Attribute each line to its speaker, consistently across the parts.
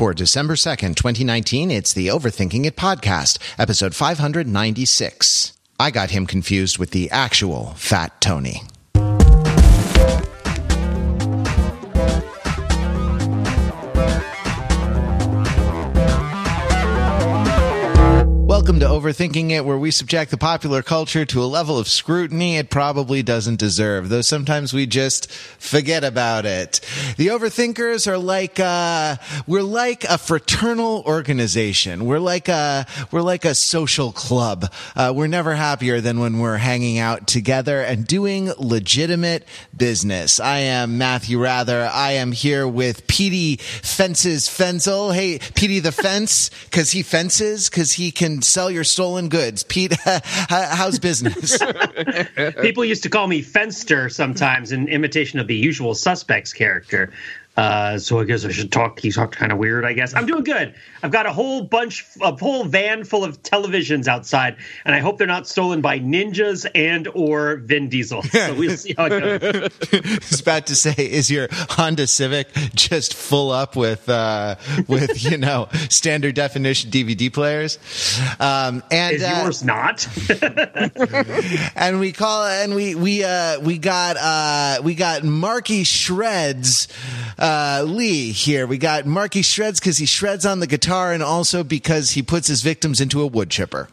Speaker 1: For December 2nd, 2019, it's the Overthinking It podcast, episode 596. I got him confused with the actual Fat Tony. Overthinking It, where we subject the popular culture to a level of scrutiny it probably doesn't deserve, though sometimes we just forget about it. The Overthinkers are like, uh, we're like a fraternal organization. We're like a, we're like a social club. Uh, we're never happier than when we're hanging out together and doing legitimate business. I am Matthew Wrather. I am here with Petey Fences Fenzel. Hey, Petey the Fence, cause he fences, cause he can sell your stolen goods. Pete, how's business?
Speaker 2: People used to call me Fenster sometimes in imitation of the usual suspects character. Uh, so I guess I should talk. He talked kind of weird. I guess I'm doing good. I've got a whole bunch, a whole van full of televisions outside, and I hope they're not stolen by ninjas and or Vin Diesel. So we'll see how it goes.
Speaker 1: I was about to say, is your Honda Civic just full up with uh, with you know standard definition DVD players?
Speaker 2: Um, and is uh, yours not?
Speaker 1: and we call and we we uh, we got uh, we got Marky Shreds uh, Lee here. We got Marky Shreds because he shreds on the guitar and also because he puts his victims into a wood chipper.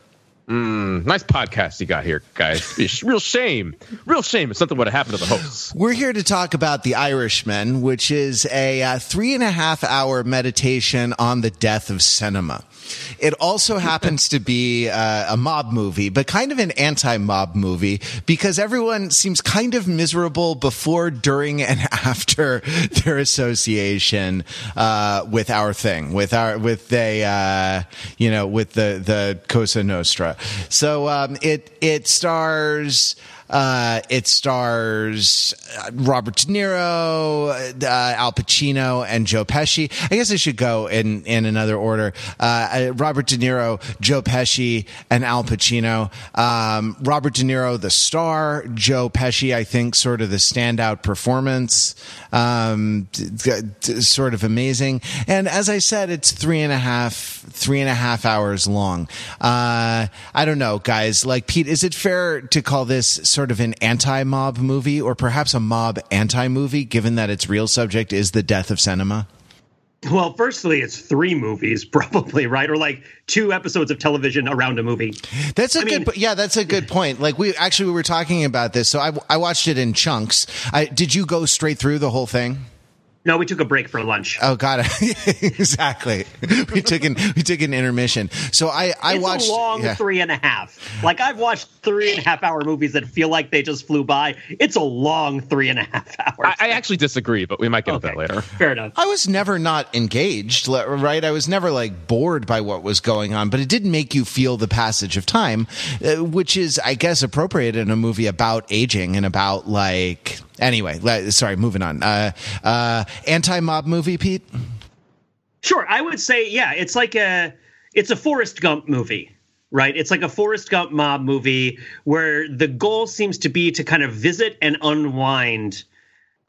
Speaker 3: Mm, nice podcast you got here, guys. Real shame. Real shame if something would have happened to the hosts.
Speaker 1: We're here to talk about The Irishman, which is a uh, three and a half hour meditation on the death of cinema. It also happens to be uh, a mob movie, but kind of an anti-mob movie because everyone seems kind of miserable before, during, and after their association uh, with our thing, with our with the uh, you know with the the Cosa Nostra. So um, it it stars. Uh, it stars uh, Robert De Niro, uh, Al Pacino, and Joe Pesci. I guess I should go in in another order. Uh, uh, Robert De Niro, Joe Pesci, and Al Pacino. Um, Robert De Niro, the star. Joe Pesci, I think, sort of the standout performance. Um, sort of amazing. And as I said, it's three and a half three and a half hours long. Uh, I don't know, guys. Like Pete, is it fair to call this sort of an anti-mob movie or perhaps a mob anti-movie given that its real subject is the death of cinema?
Speaker 2: Well, firstly, it's three movies, probably right, or like two episodes of television around a movie.
Speaker 1: That's a I good, mean, yeah, that's a good point. Like we actually we were talking about this, so I, I watched it in chunks. I, did you go straight through the whole thing?
Speaker 2: No, we took a break for lunch.
Speaker 1: Oh, got it. exactly. We took an we took an intermission. So I I
Speaker 2: it's
Speaker 1: watched
Speaker 2: a long yeah. three and a half. Like I've watched three and a half hour movies that feel like they just flew by. It's a long three and a half hours.
Speaker 3: I, I actually disagree, but we might get okay. into that later.
Speaker 2: Fair enough.
Speaker 1: I was never not engaged, right? I was never like bored by what was going on, but it didn't make you feel the passage of time, uh, which is, I guess, appropriate in a movie about aging and about like Anyway, sorry, moving on. Uh, uh, Anti mob movie, Pete?
Speaker 2: Sure. I would say, yeah, it's like a it's a Forrest Gump movie right? It's like a Forrest Gump mob movie where the goal seems to be to kind of visit and unwind.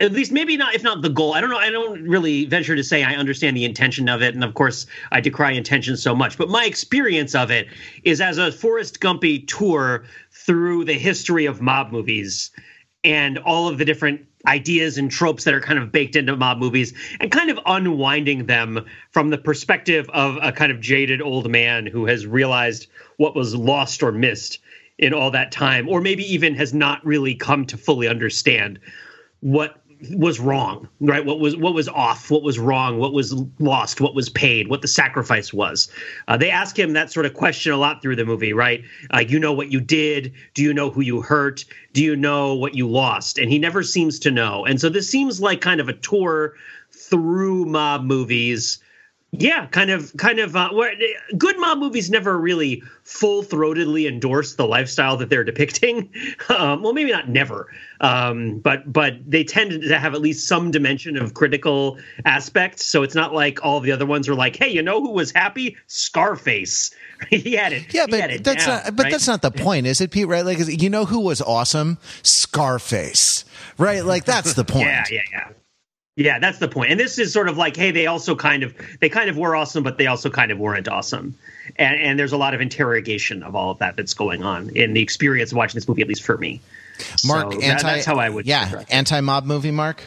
Speaker 2: At least, maybe not, if not the goal. I don't know. I don't really venture to say I understand the intention of it. And of course, I decry intention so much. But my experience of it is as a Forrest Gumpy tour through the history of mob movies and all of the different ideas and tropes that are kind of baked into mob movies and kind of unwinding them from the perspective of a kind of jaded old man who has realized what was lost or missed in all that time or maybe even has not really come to fully understand what was wrong, right? What was what was off? What was wrong? What was lost? What was paid? What the sacrifice was? Uh, they ask him that sort of question a lot through the movie, right? Uh, you know what you did? Do you know who you hurt? Do you know what you lost? And he never seems to know. And so this seems like kind of a tour through mob movies yeah, kind of, kind of. Uh, where good mob movies never really full throatedly endorse the lifestyle that they're depicting. Um, well, maybe not never, um, but but they tend to have at least some dimension of critical aspects. So it's not like all the other ones are like, hey, you know who was happy? Scarface. he had it.
Speaker 1: Yeah, but that's
Speaker 2: down,
Speaker 1: not. But right? that's not the point, is it, Pete? Right? Like, you know who was awesome? Scarface. Right? Like that's the point.
Speaker 2: yeah, yeah, yeah. Yeah, that's the point. And this is sort of like, hey, they also kind of they kind of were awesome, but they also kind of weren't awesome. And and there's a lot of interrogation of all of that that's going on in the experience of watching this movie, at least for me.
Speaker 1: Mark,
Speaker 2: So
Speaker 1: anti,
Speaker 2: that- that's how I would.
Speaker 1: Yeah, anti mob movie, Mark.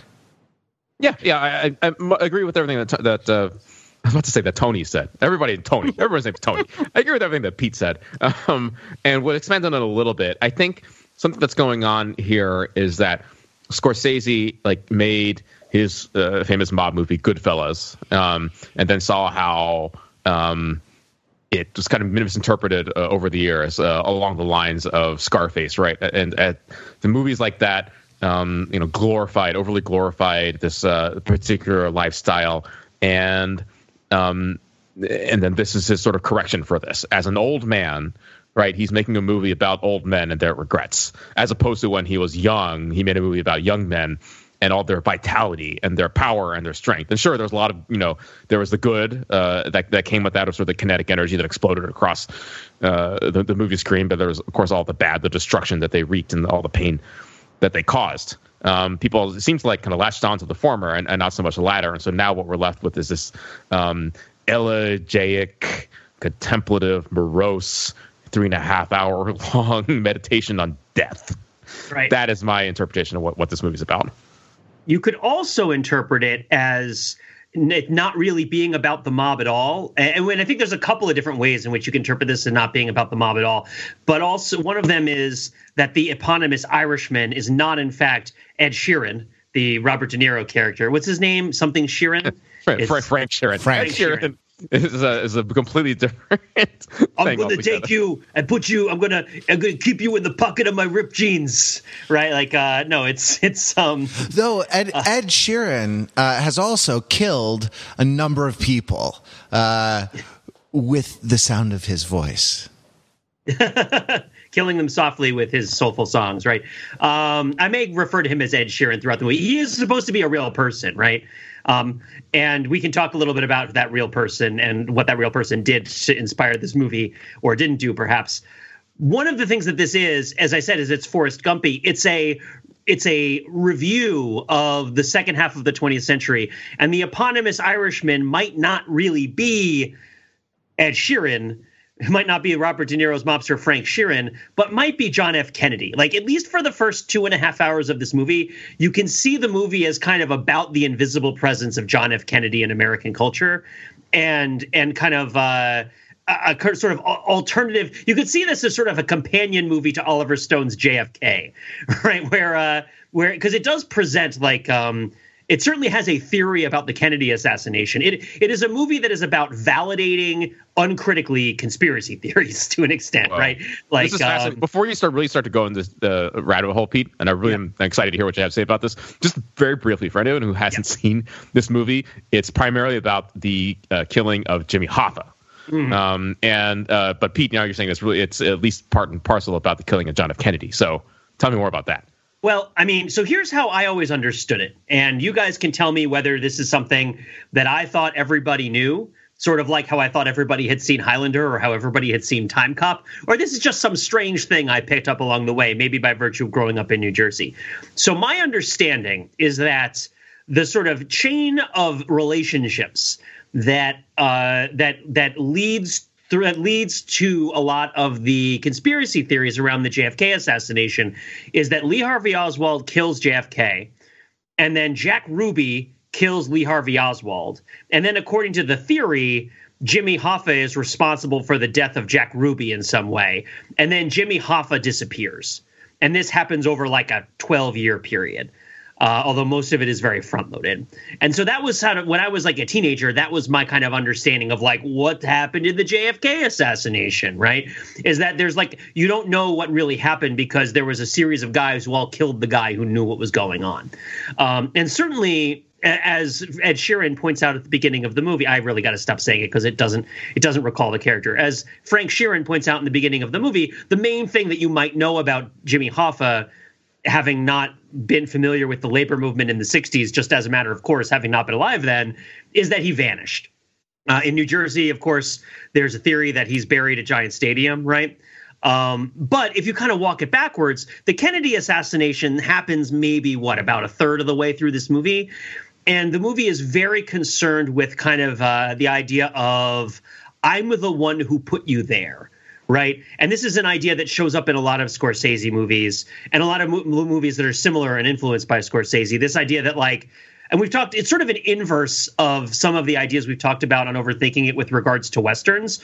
Speaker 3: Yeah, yeah, I agree with everything that that uh, I was about to say that Tony said. Everybody, Tony, everybody's name's Tony. I agree with everything that Pete said. Um, and we'll expand on it a little bit. I think something that's going on here is that Scorsese like made his uh, famous mob movie Goodfellas, um, and then saw how. Um, it was kind of misinterpreted uh, over the years uh, along the lines of Scarface, right? And at the movies like that, um, you know, glorified, overly glorified this uh, particular lifestyle, and um, and then this is his sort of correction for this. As an old man, right? He's making a movie about old men and their regrets, as opposed to when he was young, he made a movie about young men and all their vitality and their power and their strength. And sure, there's a lot of you know, there was the good uh, that that came with that, of sort of the kinetic energy that exploded across uh, the, the movie screen. But there was, of course, all the bad, the destruction that they wreaked, and all the pain that they caused. Um, people it seems like kind of latched on to the former and, and not so much the latter. And so now what we're left with is this um, elegiac, contemplative, morose, three and a half hour long meditation on death.
Speaker 2: Right.
Speaker 3: That is my interpretation of what, what this movie's about.
Speaker 2: You could also interpret it as it not really being about the mob at all. And when I think there's a couple of different ways in which you can interpret this as not being about the mob at all. But also, one of them is that the eponymous Irishman is not, in fact, Ed Sheeran, the Robert De Niro character. What's his name? Something Sheeran?
Speaker 3: Frank,
Speaker 2: It's-
Speaker 3: Frank, Frank Sheeran.
Speaker 1: Frank
Speaker 2: Sheeran.
Speaker 3: is a, is a completely different.
Speaker 2: I'm going to take you and put you. I'm gonna I'm gonna keep you in the pocket of my ripped jeans, right? Like, uh, no, it's it's um,
Speaker 1: Though Ed, Ed Sheeran uh, has also killed a number of people uh, with the sound of his voice.
Speaker 2: killing them softly with his soulful songs, right? Um, I may refer to him as Ed Sheeran throughout the movie. He is supposed to be a real person, right? Um, and we can talk a little bit about that real person and what that real person did to inspire this movie or didn't do, perhaps. One of the things that this is, as I said, is it's Forrest Gumpy. It's a it's a review of the second half of the 20th century, and the eponymous Irishman might not really be Ed Sheeran, it might not be Robert De Niro's mobster Frank Sheeran, but might be John F. Kennedy. Like at least for the first two and a half hours of this movie, you can see the movie as kind of about the invisible presence of John F. Kennedy in American culture, and and kind of. Uh, a, a sort of alternative. You could see this as sort of a companion movie to Oliver Stone's JFK, right? Where, uh, where because it does present like um, it certainly has a theory about the Kennedy assassination. It it is a movie that is about validating uncritically conspiracy theories to an extent,
Speaker 3: Wow.
Speaker 2: right? Like
Speaker 3: this is fascinating.
Speaker 2: um,
Speaker 3: Before you start really start to go into the rabbit hole, Pete, and I really am excited to hear what you have to say about this. Just very briefly, for anyone who hasn't seen this movie, it's primarily about the uh, killing of Jimmy Hoffa.
Speaker 2: Mm-hmm.
Speaker 3: Um, and uh, but Pete, now you're saying it's really it's at least part and parcel about the killing of John F. Kennedy. So tell me more about that.
Speaker 2: Well, I mean, so here's how I always understood it. And you guys can tell me whether this is something that I thought everybody knew, sort of like how I thought everybody had seen Highlander or how everybody had seen Time Cop, or this is just some strange thing I picked up along the way, maybe by virtue of growing up in New Jersey. So my understanding is that the sort of chain of relationships that uh, that that leads through that leads to a lot of the conspiracy theories around the JFK assassination is that Lee Harvey Oswald kills JFK, and then Jack Ruby kills Lee Harvey Oswald, and then according to the theory. Jimmy Hoffa is responsible for the death of Jack Ruby in some way. And then Jimmy Hoffa disappears. And this happens over like a 12 year period uh, although most of it is very front loaded. And so that was how to, when I was like a teenager, that was my kind of understanding of like what happened in the JFK assassination, right? Is that there's like, you don't know what really happened because there was a series of guys who all killed the guy who knew what was going on. Um, and certainly, as Ed Sheeran points out at the beginning of the movie, I really got to stop saying it because it doesn't it doesn't recall the character. As Frank Sheeran points out in the beginning of the movie, the main thing that you might know about Jimmy Hoffa having not been familiar with the labor movement in the 60s, just as a matter of course, having not been alive then, is that he vanished. Uh, in New Jersey, of course, there's a theory that he's buried at Giant Stadium, right? Um, but if you kind of walk it backwards, the Kennedy assassination happens maybe what about a third of the way through this movie, and the movie is very concerned with kind of uh, the idea of I'm the one who put you there right? And this is an idea that shows up in a lot of Scorsese movies and a lot of mo- movies that are similar and influenced by Scorsese. This idea that like and we've talked it's sort of an inverse of some of the ideas we've talked about on overthinking it with regards to westerns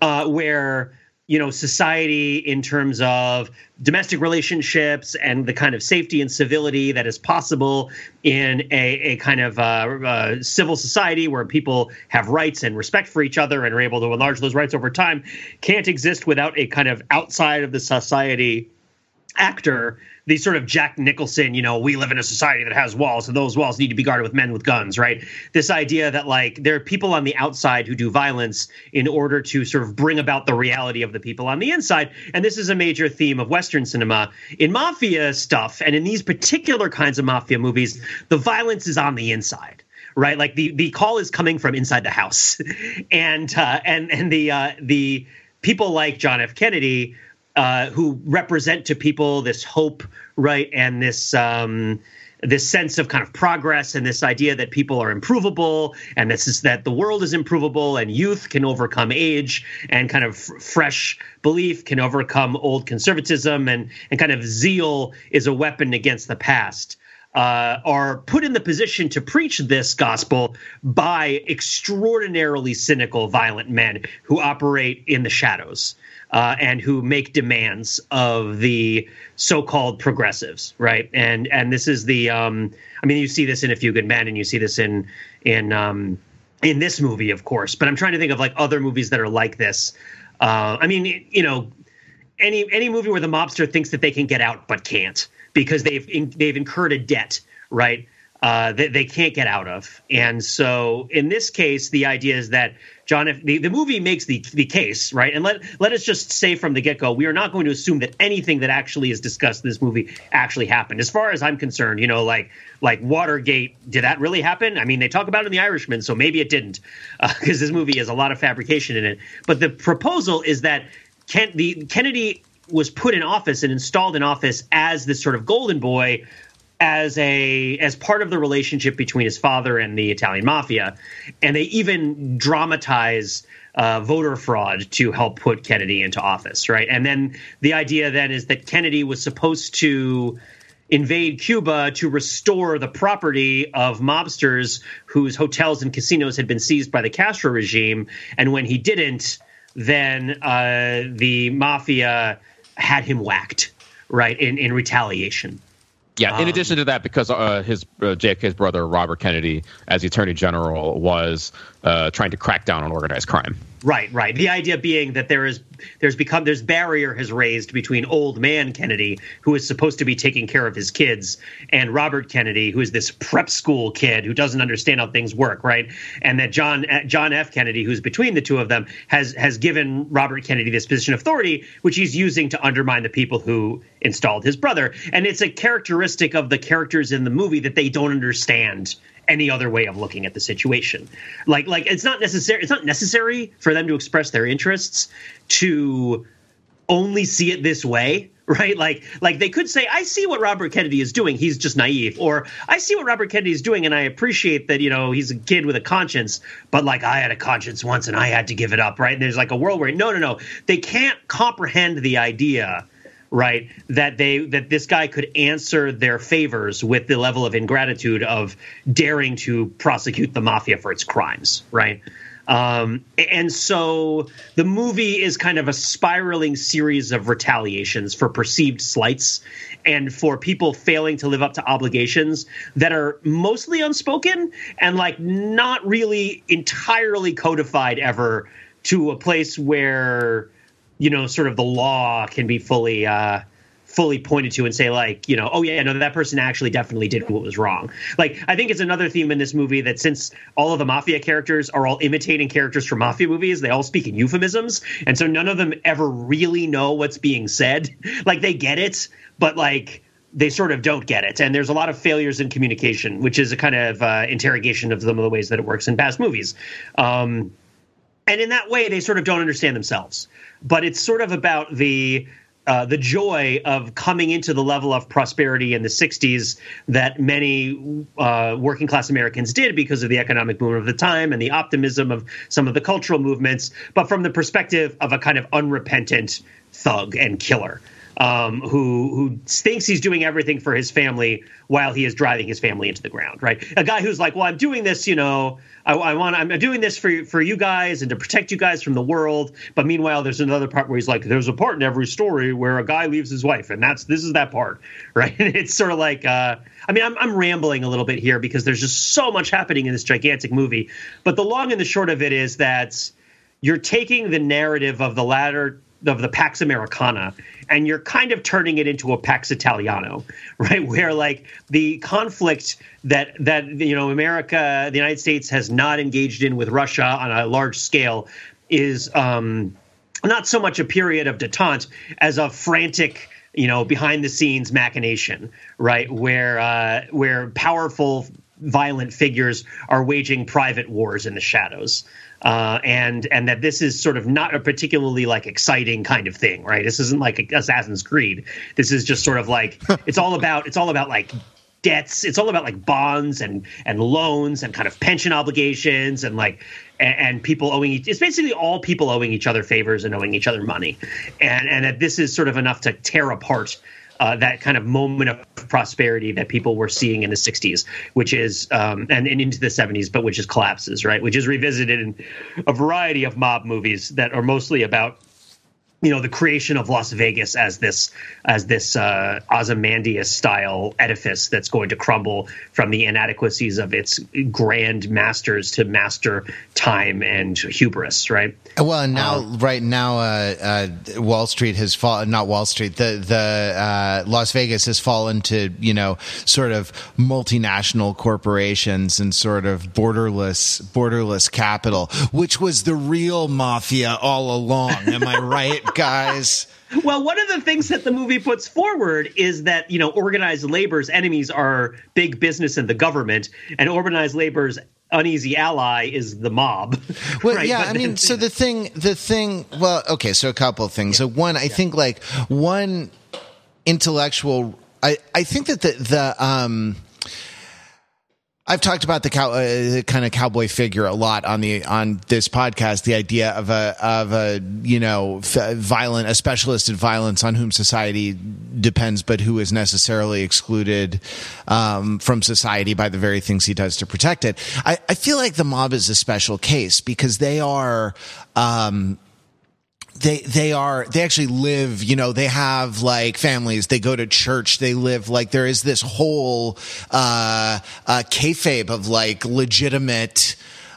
Speaker 2: uh, where you know society in terms of domestic relationships and the kind of safety and civility that is possible in a, a kind of uh, uh, civil society where people have rights and respect for each other and are able to enlarge those rights over time can't exist without a kind of outside of the society actor the sort of Jack Nicholson, you know, we live in a society that has walls, and those walls need to be guarded with men with guns, right? This idea that like there are people on the outside who do violence in order to sort of bring about the reality of the people on the inside. And this is a major theme of Western cinema. In mafia stuff, and in these particular kinds of mafia movies, the violence is on the inside right? Like the the call is coming from inside the house, and uh, and and the uh, the people like John F. Kennedy uh, who represent to people this hope, right, and this um, this sense of kind of progress and this idea that people are improvable and this is that the world is improvable and youth can overcome age and kind of fresh belief can overcome old conservatism and and kind of zeal is a weapon against the past. Uh, are put in the position to preach this gospel by extraordinarily cynical, violent men who operate in the shadows uh, and who make demands of the so-called progressives, right? And and this is the um, I mean, you see this in A Few Good Men, and you see this in in um, in this movie, of course. But I'm trying to think of like other movies that are like this. Uh, I mean, you know, any any movie where the mobster thinks that they can get out but can't because they've in, they've incurred a debt, right? Uh, that they can't get out of. And so in this case, the idea is that John, if the, the movie makes the the case, right? And let let us just say from the get go, we are not going to assume that anything that actually is discussed in this movie actually happened. As far as I'm concerned, you know, like like Watergate, did that really happen? I mean, they talk about it in The Irishman, so maybe it didn't, because uh, this movie has a lot of fabrication in it. But the proposal is that Ken, the Kennedy was put in office and installed in office as this sort of golden boy as a as part of the relationship between his father and the Italian mafia, and they even dramatize uh, voter fraud to help put Kennedy into office, right? And then the idea then is that Kennedy was supposed to invade Cuba to restore the property of mobsters whose hotels and casinos had been seized by the Castro regime, and when he didn't, then uh, the mafia had him whacked, right, in in retaliation.
Speaker 3: Yeah. In um, addition to that, because uh, his uh, JFK's brother Robert Kennedy, as the Attorney General, was uh, trying to crack down on organized crime.
Speaker 2: Right, right. The idea being that there is there's become there's barrier has raised between old man Kennedy, who is supposed to be taking care of his kids, and Robert Kennedy, who is this prep school kid who doesn't understand how things work, right? And that John uh, John F. Kennedy, who's between the two of them, has has given Robert Kennedy this position of authority, which he's using to undermine the people who installed his brother. And it's a characteristic of the characters in the movie that they don't understand any other way of looking at the situation. Like like it's not necessary it's not necessary for them to express their interests to only see it this way right? Like like they could say i see what robert kennedy is doing. He's just naive. Or i see what robert kennedy is doing and i appreciate that you know he's a kid with a conscience but like i had a conscience once and i had to give it up right? And there's like a world where no no no. They can't comprehend the idea right that they that this guy could answer their favors with the level of ingratitude of daring to prosecute the mafia for its crimes right? Um, and so the movie is kind of a spiraling series of retaliations for perceived slights and for people failing to live up to obligations that are mostly unspoken and like not really entirely codified ever to a place where you know, sort of the law can be fully uh, fully pointed to and say like, you know, oh yeah, no, that person actually definitely did what was wrong. Like, I think it's another theme in this movie that since all of the mafia characters are all imitating characters from mafia movies, they all speak in euphemisms, and so none of them ever really know what's being said. Like, they get it, but like they sort of don't get it. And there's a lot of failures in communication, which is a kind of uh, interrogation of some of the ways that it works in past movies. Um, and in that way, they sort of don't understand themselves. But it's sort of about the uh, the joy of coming into the level of prosperity in the 60s that many uh, working class Americans did because of the economic boom of the time and the optimism of some of the cultural movements, but from the perspective of a kind of unrepentant thug and killer um, who who thinks he's doing everything for his family while he is driving his family into the ground. Right, a guy who's like, well, I'm doing this, you know, I, I want, I'm doing this for for you guys and to protect you guys from the world. But meanwhile, there's another part where he's like, there's a part in every story where a guy leaves his wife, and that's this is that part, right? it's sort of like. Uh, I mean, I'm, I'm rambling a little bit here because there's just so much happening in this gigantic movie. But the long and the short of it is that you're taking the narrative of the latter of the Pax Americana and you're kind of turning it into a Pax Italiano, right? Where like the conflict that that you know America, the United States has not engaged in with Russia on a large scale is um, not so much a period of detente as a frantic you know behind the scenes machination right where uh, where powerful violent figures are waging private wars in the shadows uh, and and that this is sort of not a particularly like exciting kind of thing, right? This isn't like Assassin's Creed. This is just sort of like it's all about it's all about like debts. It's all about like bonds and and loans and kind of pension obligations and like and, and people owing. Each, it's basically all people owing each other favors and owing each other money, and and that this is sort of enough to tear apart uh, that kind of moment of prosperity that people were seeing in the 60s, which is, um, and, and into the 70s, but which is collapses, right? Which is revisited in a variety of mob movies that are mostly about you know the creation of Las Vegas as this as this uh, Ozymandias style edifice that's going to crumble from the inadequacies of its grand masters to master time and hubris, right?
Speaker 1: Well, and now um, right now, uh, uh, Wall Street has fallen. Not Wall Street. The the uh, Las Vegas has fallen to you know sort of multinational corporations and sort of borderless borderless capital, which was the real mafia all along. Am I right? Guys.
Speaker 2: Well, one of the things that the movie puts forward is that, you know, organized labor's enemies are big business and the government, and organized labor's uneasy ally is the mob.
Speaker 1: Well, right? yeah, but I mean, so the thing, the thing, well, okay, so a couple of things. Yeah. So one, I yeah. think like one intellectual, I, I think that the, the, um, I've talked about the cow, uh, kind of cowboy figure a lot on the on this podcast. The idea of a of a you know f- violent, a specialist in violence on whom society depends, but who is necessarily excluded um, from society by the very things he does to protect it. I, I feel like the mob is a special case because they are. Um, they they are they actually live you know they have like families. They go to church. They live like there is this whole uh uh kayfabe of like legitimate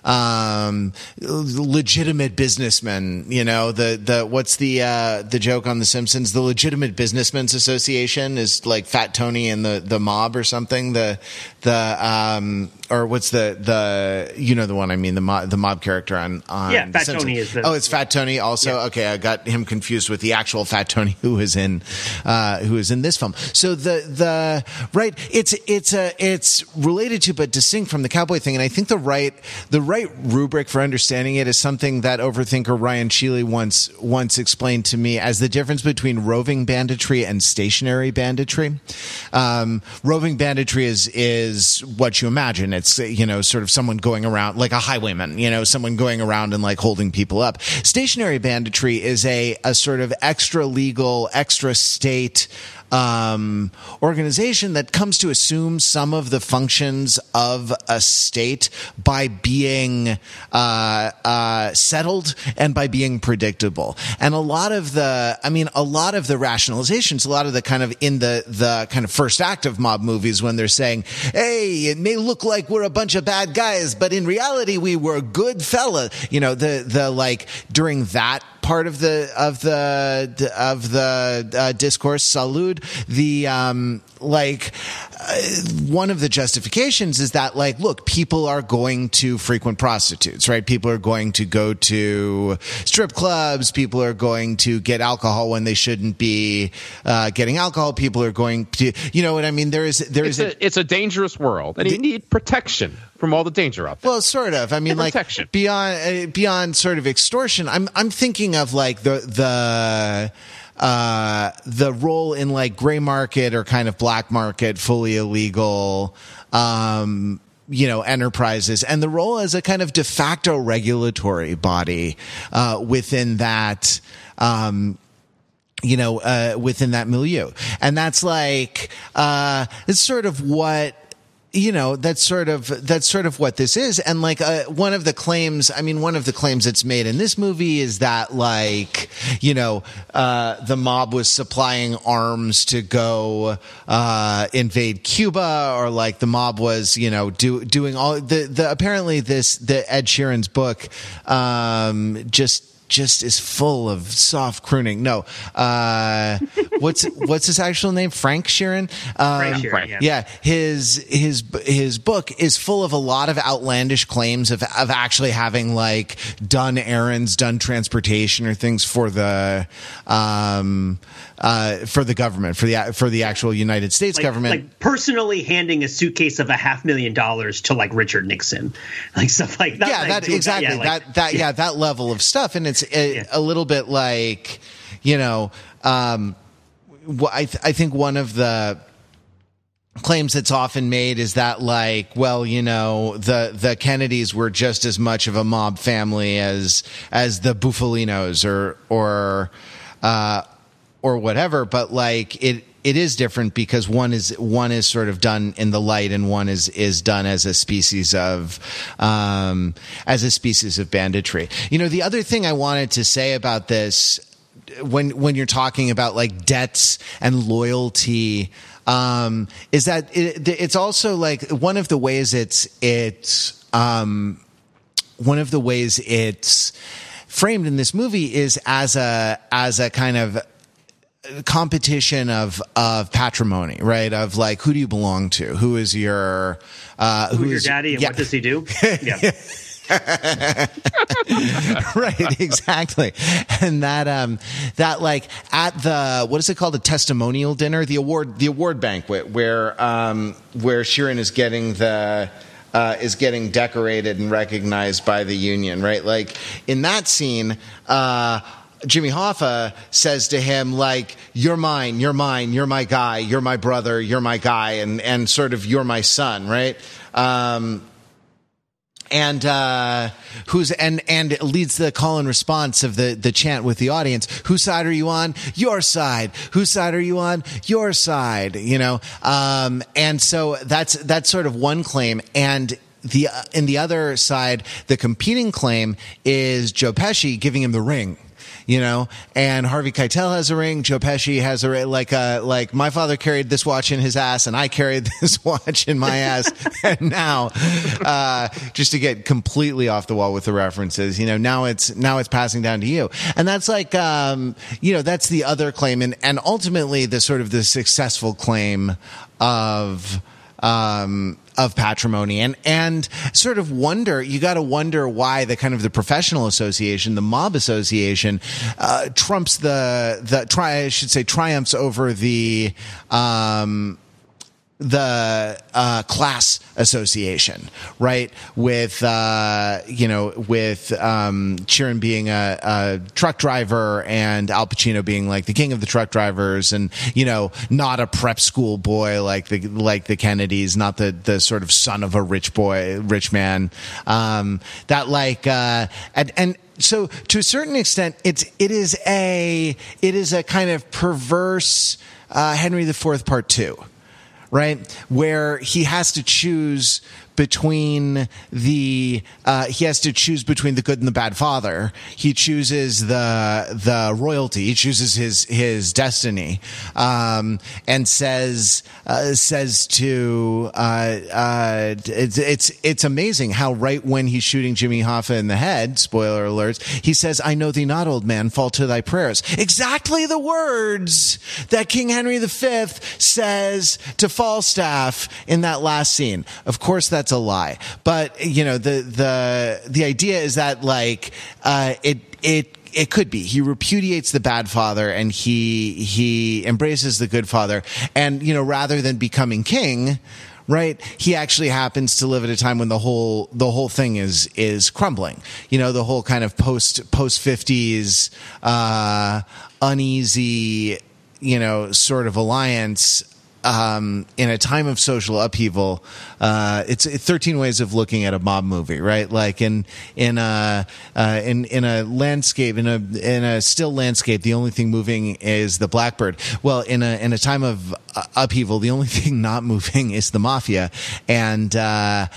Speaker 1: um, legitimate businessmen. You know, the the what's the uh, the joke on The Simpsons? The Legitimate Businessmen's Association is like Fat Tony and the the mob or something. The the um, or what's the the you know the one I mean the mob the mob character on on
Speaker 2: yeah Fat Tony is the,
Speaker 1: oh it's Fat Tony also yeah. okay I got him confused with the actual Fat Tony who is in uh, who is in this film so the the right it's it's a it's related to but distinct from the cowboy thing and I think the right the right rubric for understanding it is something that overthinker Ryan Sheely once once explained to me as the difference between roving banditry and stationary banditry. Um, roving banditry is is what you imagine. It's you know sort of someone going around like a highwayman you know someone going around and like holding people up. Stationary banditry is a a sort of extra legal extra state um, organization that comes to assume some of the functions of a state by being uh, uh, settled and by being predictable. And a lot of the, I mean, a lot of the rationalizations, a lot of the kind of in the the kind of first act of mob movies when they're saying, "Hey, it may look like we're a bunch of bad guys, but in reality, we were good fella." You know, the the like during that part of the of the of the uh, discourse. Salud the um, like uh, one of the justifications is that like look people are going to frequent prostitutes right? People are going to go to strip clubs. People are going to get alcohol when they shouldn't be uh, getting alcohol. People are going to you know what i mean? There is there
Speaker 3: it's
Speaker 1: is a,
Speaker 3: a, it's a dangerous world and you need protection from all the danger out there.
Speaker 1: Well sort of. I mean like beyond uh, beyond sort of extortion i'm i'm thinking of like the the uh, the role in like gray market or kind of black market, fully illegal, um, you know, enterprises and the role as a kind of de facto regulatory body, uh, within that, um, you know, uh, within that milieu. And that's like, uh, it's sort of what, you know that's sort of that's sort of what this is. And like uh, one of the claims i mean one of the claims that's made in this movie is that like you know uh, the mob was supplying arms to go uh, invade cuba or like the mob was you know do, doing all the the apparently this the ed sheeran's book um, just just is full of soft crooning. No, uh, what's what's his actual name? Frank Sheeran. Um,
Speaker 2: Frank Sheeran, yeah.
Speaker 1: yeah, his his his book is full of a lot of outlandish claims of of actually having like done errands, done transportation or things for the um uh for the government for the for the actual United States
Speaker 2: Like,
Speaker 1: government.
Speaker 2: like personally handing a suitcase of a half million dollars to like Richard Nixon, like stuff like that.
Speaker 1: yeah,
Speaker 2: like,
Speaker 1: that
Speaker 2: doing
Speaker 1: exactly
Speaker 2: yeah, like-
Speaker 1: that that yeah. that level of stuff, and it's a,
Speaker 2: Yeah.
Speaker 1: a little bit like you know, um, I th- I think one of the claims that's often made is that like well you know the the kennedys were just as much of a mob family as as the Bufalinos or or uh or whatever but like it it is different because one is one is sort of done in the light and one is is done as a species of um as a species of banditry. You know the other thing i wanted to say about this when when you're talking about like debts and loyalty um is that it, it's also like one of the ways it's it's um one of the ways it's framed in this movie is as a as a kind of competition of of patrimony right of like who do you belong to who is your uh
Speaker 2: Who's your daddy and
Speaker 1: yeah.
Speaker 2: what does he do? Yeah.
Speaker 1: right exactly and that um that like at the what is it called the testimonial dinner the award the award banquet where um where Sheeran is getting the uh, is getting decorated and recognized by the union, right? Like in that scene, uh, Jimmy Hoffa says to him, like, "You're mine, you're mine, you're my guy, you're my brother, you're my guy, and and sort of you're my son, right?" Um, and uh, who's and and leads the call and response of the the chant with the audience. Whose side are you on? Your side. Whose side are you on? Your side. You know, um, and so that's that's sort of one claim and. The uh, in the other side, the competing claim is Joe Pesci giving him the ring, you know, and Harvey Keitel has a ring. Joe Pesci has a ring. Like, uh, like my father carried this watch in his ass, and I carried this watch in my ass. and now, uh, just to get completely off the wall with the references, you know, now it's now it's passing down to you, and that's like, um, you know, that's the other claim, and and ultimately the sort of the successful claim of um, of patrimony and and sort of wonder you got to wonder why the kind of the professional association the mob association uh, trumps the the try I should say triumphs over the um, the uh, class association, right? With uh, you know, with um, Sheeran being a, a truck driver and Al Pacino being like the king of the truck drivers, and you know, not a prep school boy like the like the Kennedys, not the the sort of son of a rich boy, rich man. Um, that like uh, and and so to a certain extent, it's it is a it is a kind of perverse uh, Henry Fourth Part Two right? Where he has to choose between the uh, he has to choose between the good and the bad father. He chooses the the royalty. He chooses his his destiny, um, and says uh, says to uh, uh, it's it's it's amazing how right when he's shooting Jimmy Hoffa in the head, spoiler alerts, he says, "I know thee not, old man. Fall to thy prayers." Exactly the words that King Henry V says to Falstaff in that last scene. Of course, that's a lie, but you know the the the idea is that like uh, it it it could be he repudiates the bad father and he he embraces the good father and you know rather than becoming king right? He actually happens to live at a time when the whole the whole thing is is crumbling. You know, the whole kind of post post fifties uh, uneasy, you know, sort of alliance um, in a time of social upheaval, uh, it's, 13 ways of looking at a mob movie, right? Like in, in a, uh, in, in a landscape, in a, in a still landscape, the only thing moving is the blackbird. Well, in a, in a time of uh, upheaval, the only thing not moving is the mafia. And, uh,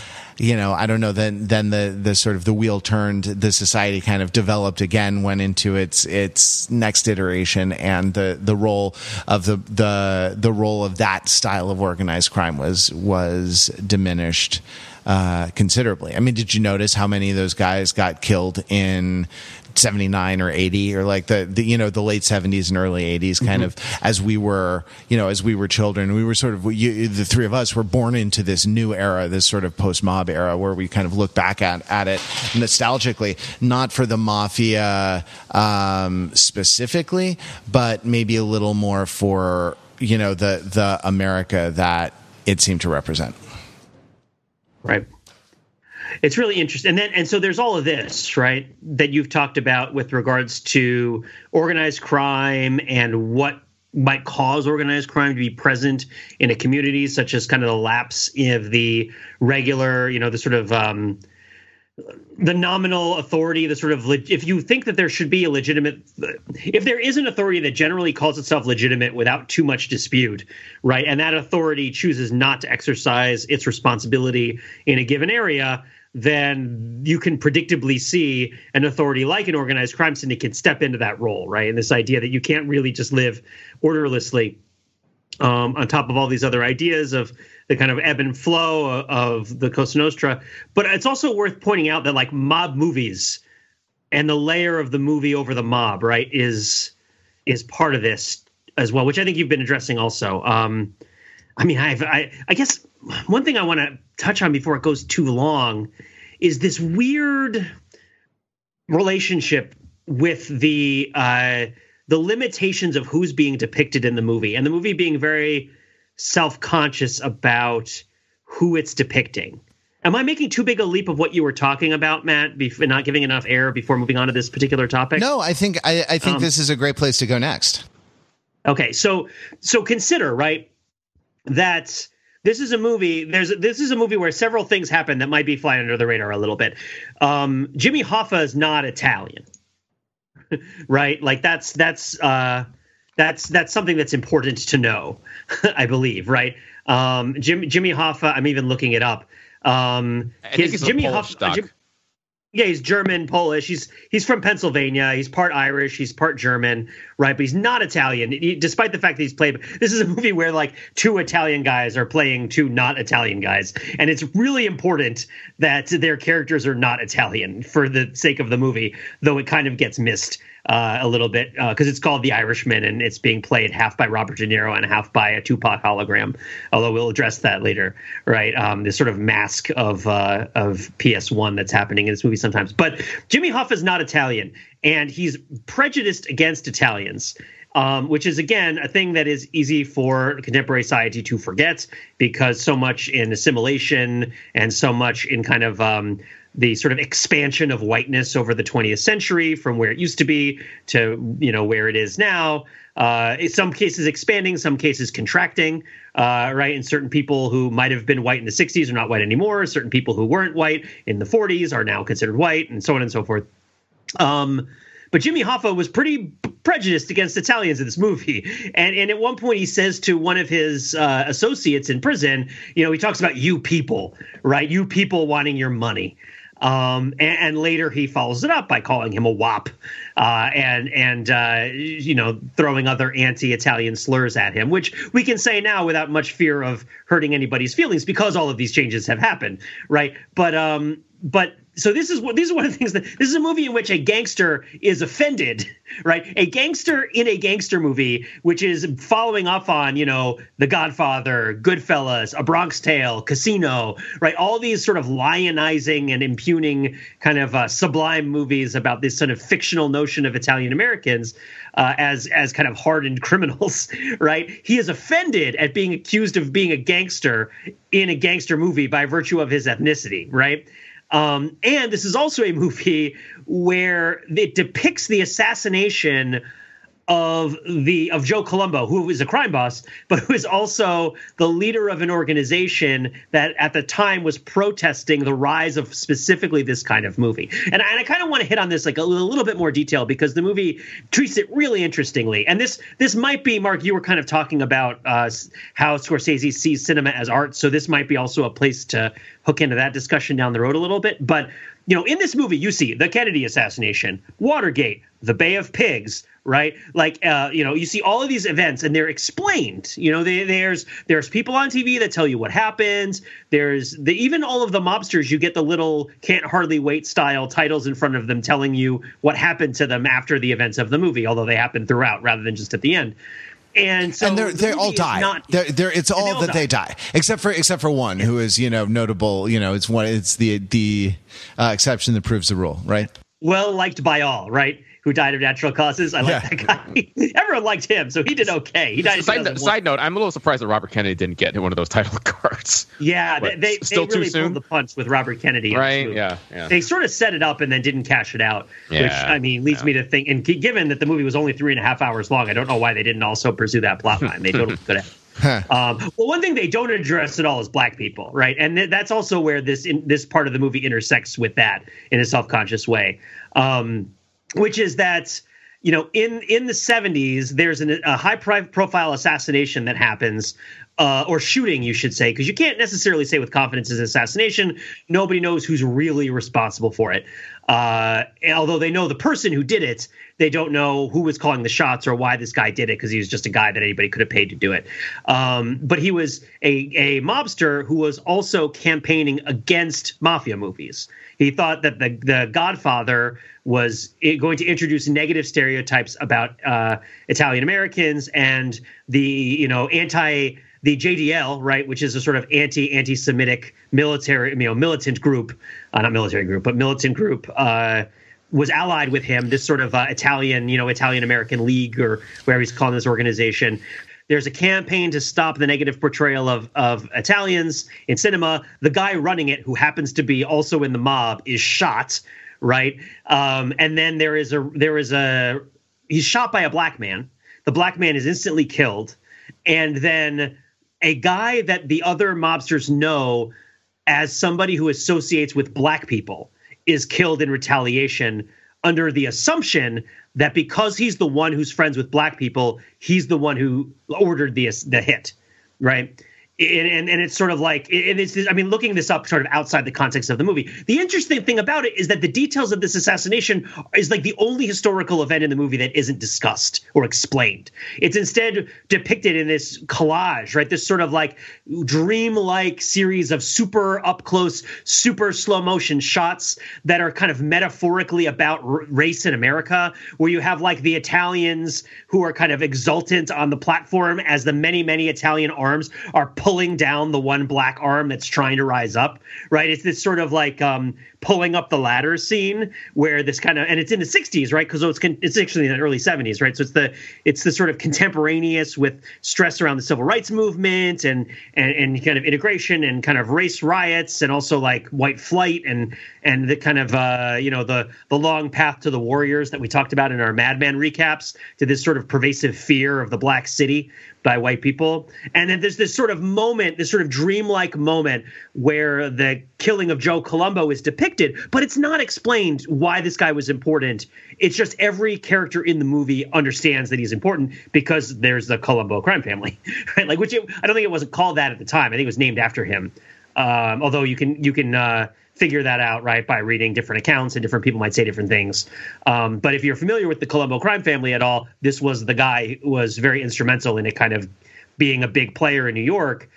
Speaker 1: you know, I don't know. Then, then the the sort of the wheel turned. The society kind of developed again, went into its its next iteration, and the the role of the the the role of that style of organized crime was was diminished uh, considerably. I mean, did you notice how many of those guys got killed in 79 or 80 or like the, the you know the late 70s and early 80s kind mm-hmm. of as we were you know as we were children we were sort of you, the three of us were born into this new era this sort of post mob era where we kind of look back at, at it nostalgically not for the mafia um, specifically but maybe a little more for you know the the America that it seemed to represent
Speaker 2: right it's really interesting. And then and so there's all of this, right, that you've talked about with regards to organized crime and what might cause organized crime to be present in a community, such as kind of the lapse of the regular, you know, the sort of um, the nominal authority, the sort of if you think that there should be a legitimate, if there is an authority that generally calls itself legitimate without too much dispute, right, and that authority chooses not to exercise its responsibility in a given area, then you can predictably see an authority like an organized crime syndicate step into that role, right? And this idea that you can't really just live orderlessly um, on top of all these other ideas of the kind of ebb and flow of the Cosa Nostra. But it's also worth pointing out that like mob movies and the layer of the movie over the mob, right, is is part of this as well, which I think you've been addressing also. Um, I mean, I've, I I guess one thing I want to touch on before it goes too long is this weird relationship with the uh, the limitations of who's being depicted in the movie, and the movie being very self conscious about who it's depicting. Am I making too big a leap of what you were talking about, Matt, and not giving enough air before moving on to this particular topic?
Speaker 1: No, I think I, I think um, this is a great place to go next.
Speaker 2: Okay, so so consider right that this is a movie. There's this is a movie where several things happen that might be flying under the radar a little bit. Um, Jimmy Hoffa is not Italian, right? Like that's that's uh, that's that's something that's important to know, I believe, right? Um, Jim, Jimmy Hoffa. I'm even looking it up. Um,
Speaker 3: his, Jimmy Hoffa. Jim,
Speaker 2: yeah, he's German, Polish. He's he's from Pennsylvania. He's part Irish. He's part German, right? But he's not Italian, he, despite the fact that he's played. This is a movie where like two Italian guys are playing two not Italian guys, and it's really important that their characters are not Italian for the sake of the movie. Though it kind of gets missed uh, a little bit because uh, it's called The Irishman and it's being played half by Robert De Niro and half by a Tupac hologram. Although we'll address that later, right? Um, this sort of mask of uh, of PS1 that's happening in this movie sometimes. But Jimmy Hoffa is not Italian, and he's prejudiced against Italians. Um, which is again a thing that is easy for contemporary society to forget because so much in assimilation and so much in kind of um, the sort of expansion of whiteness over the 20th century from where it used to be to you know where it is now uh, in some cases expanding some cases contracting uh, right and certain people who might have been white in the 60s are not white anymore certain people who weren't white in the 40s are now considered white and so on and so forth um, but Jimmy Hoffa was pretty prejudiced against Italians in this movie. And, and at one point, he says to one of his uh, associates in prison, you know, he talks about you people, right? You people wanting your money. Um, and, and, later he follows it up by calling him a wop, uh, and and uh, you know throwing other anti-Italian slurs at him, which we can say now without much fear of hurting anybody's feelings because all of these changes have happened, right? But um, but so this is what these are one of the things that this is a movie in which a gangster is offended, right? A gangster in a gangster movie, which is following up on you know The Godfather, Goodfellas, A Bronx Tale, Casino, right? All these sort of lionizing and impugning kind of uh, sublime movies about this sort of fictional notion of Italian Americans uh, as as kind of hardened criminals, right? He is offended at being accused of being a gangster in a gangster movie by virtue of his ethnicity, right? Um, and this is also a movie where it depicts the assassination of the of Joe Colombo, who is a crime boss, but who is also the leader of an organization that at the time was protesting the rise of specifically this kind of movie. And, and I kind of want to hit on this like a little, a little bit more detail because the movie treats it really interestingly. And this this might be Mark, you were kind of talking about uh, how Scorsese sees cinema as art, so this might be also a place to hook into that discussion down the road a little bit. But you know, in this movie, you see the Kennedy assassination, Watergate, the Bay of Pigs, right? Like, uh, you know, you see all of these events and they're explained. You know, they, there's there's people on TV that tell you what happens. There's the even all of the mobsters. You get the little can't hardly wait style titles in front of them telling you what happened to them after the events of the movie, although they happen throughout rather than just at the end. And so
Speaker 1: and they're,
Speaker 2: the
Speaker 1: they all die.
Speaker 2: Not,
Speaker 1: they're, they're, it's all,
Speaker 2: all
Speaker 1: that
Speaker 2: die.
Speaker 1: they die, except for except for one who is you know notable. You know, it's one. It's the the uh, exception that proves the rule, right?
Speaker 2: well liked by all, right? Who died of natural causes. I like
Speaker 1: Yeah.
Speaker 2: that guy. Everyone liked him, so he did okay. He died
Speaker 3: Side,
Speaker 2: 2001.
Speaker 3: side note: I'm a little surprised that Robert Kennedy didn't get one of those title cards.
Speaker 2: Yeah,
Speaker 3: What,
Speaker 2: they, they,
Speaker 3: still
Speaker 2: they
Speaker 3: too
Speaker 2: really
Speaker 3: soon?
Speaker 2: pulled the punch with Robert Kennedy.
Speaker 3: Right? Yeah. Yeah.
Speaker 2: They sort of set it up and then didn't cash it out, which I mean leads
Speaker 3: yeah.
Speaker 2: me to think. And given that the movie was only three and a half hours long, I don't know why they didn't also pursue that plot line. They totally could have. Um, well, one thing they don't address at all is black people, right? And th- that's also where this in, this part of the movie intersects with that in a self conscious way, um, which is that you know in in the 70s there's an, a high profile assassination that happens uh, or shooting, you should say, because you can't necessarily say with confidence it's an assassination. Nobody knows who's really responsible for it. Uh, although they know the person who did it, they don't know who was calling the shots or why this guy did it because he was just a guy that anybody could have paid to do it. Um, but he was a, a mobster who was also campaigning against mafia movies. He thought that the the Godfather was going to introduce negative stereotypes about uh, Italian Americans and the you know anti the JDL right, which is a sort of anti anti Semitic military you know militant group, uh, not military group, but militant group. Uh, was allied with him, this sort of uh, Italian, you know, Italian American League or whatever he's calling this organization. There's a campaign to stop the negative portrayal of of Italians in cinema. The guy running it, who happens to be also in the mob, is shot. Right, um, and then there is a there is a he's shot by a black man. The black man is instantly killed, and then a guy that the other mobsters know as somebody who associates with black people is killed in retaliation under the assumption that because he's the one who's friends with black people, he's the one who ordered the the hit, right? And, and, and it's sort of like it, it's I mean looking this up sort of outside the context of the movie. The interesting thing about it is that the details of this assassination is like the only historical event in the movie that isn't discussed or explained. It's instead depicted in this collage, right? This sort of like dream-like series of super up close, super slow motion shots that are kind of metaphorically about r- race in America, where you have like the Italians who are kind of exultant on the platform as the many, many Italian arms are pulling down the one black arm that's trying to rise up, right? It's this sort of like um, pulling up the ladder scene where this kind of, and it's in the 60s, right? Because it's, it's actually in the early 70s, right? So it's the, it's the sort of contemporaneous with stress around the civil rights movement and, and, and kind of integration and kind of race riots and also like white flight and, and the kind of, uh, you know, the, the long path to the warriors that we talked about in our Mad Men recaps to this sort of pervasive fear of the black city by white people. And then there's this sort of moment, this sort of dreamlike moment where the killing of Joe Colombo is depicted, but it's not explained why this guy was important. It's just every character in the movie understands that he's important because there's the Colombo crime family, right? Like, which it, I don't think it wasn't called that at the time. I think it was named after him. Um, although you can you can uh, figure that out right by reading different accounts and different people might say different things. Um, but if you're familiar with the Colombo crime family at all, this was the guy who was very instrumental in it kind of being a big player in New York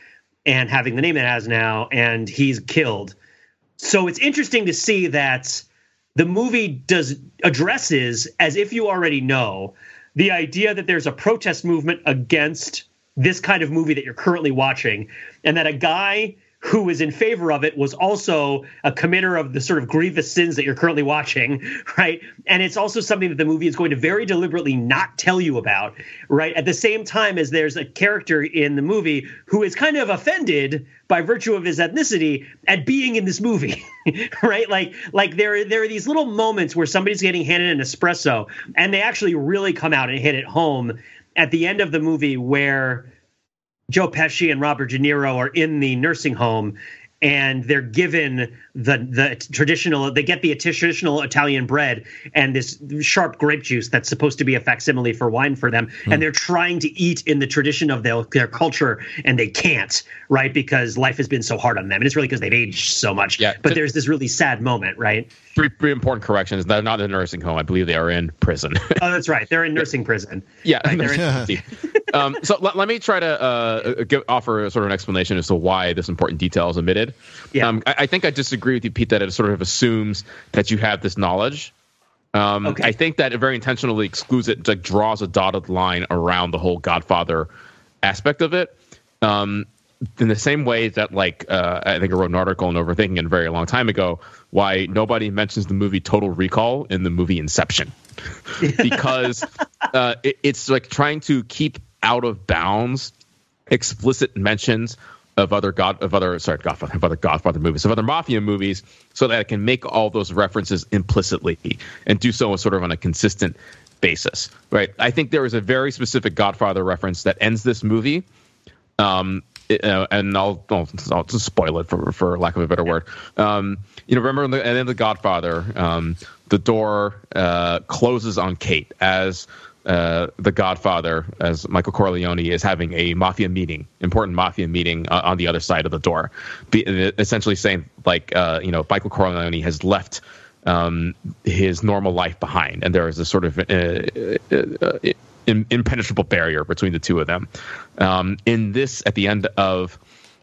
Speaker 2: and having the name it has now. And he's killed so it's interesting to see that the movie does addresses as if you already know the idea that there's a protest movement against this kind of movie that you're currently watching and that a guy who was in favor of it was also a committer of the sort of grievous sins that you're currently watching, right? And it's also something that the movie is going to very deliberately not tell you about, right? At the same time as there's a character in the movie who is kind of offended by virtue of his ethnicity at being in this movie, right? Like, like there, there are these little moments where somebody's getting handed an espresso, and they actually really come out and hit it home at the end of the movie where Joe Pesci and Robert De Niro are in the nursing home and they're given the the traditional they get the traditional Italian bread and this sharp grape juice that's supposed to be a facsimile for wine for them. Mm. and they're trying to eat in the tradition of their, their culture and they can't right? Because life has been so hard on them. And it's really because they've aged so much. Yeah, but there's this really sad moment right
Speaker 3: three, three important corrections. They're not in a nursing home. I believe they are in prison.
Speaker 2: Oh that's right. They're in nursing prison.
Speaker 3: Yeah. Right, in, um, so let, let, me try to uh, give, offer sort of an explanation as to why this important detail is omitted. Yeah. Um, I, I, think I disagree with you, Pete, that it sort of assumes that you have this knowledge. Um, okay. I think that it very intentionally excludes it, like draws a dotted line around the whole Godfather aspect of it. Um, in the same way that, like, uh, I think I wrote an article on Overthinking it a very long time ago, why nobody mentions the movie Total Recall in the movie Inception. because uh, it, it's like trying to keep out of bounds explicit mentions of other god of other sorry Godfather of other Godfather movies of other mafia movies, so that it can make all those references implicitly and do so sort of on a consistent basis. Right? I think there is a very specific Godfather reference that ends this movie. Um, uh, and I'll, I'll, I'll just spoil it for for lack of a better word. Um, you know, remember in the end of the Godfather, um, the door uh, closes on Kate as uh, the Godfather, as Michael Corleone is having a mafia meeting, important mafia meeting uh, on the other side of the door, Be, essentially saying like uh, you know Michael Corleone has left um, his normal life behind, and there is a sort of uh, uh, impenetrable barrier between the two of them. Um, in this, at the end of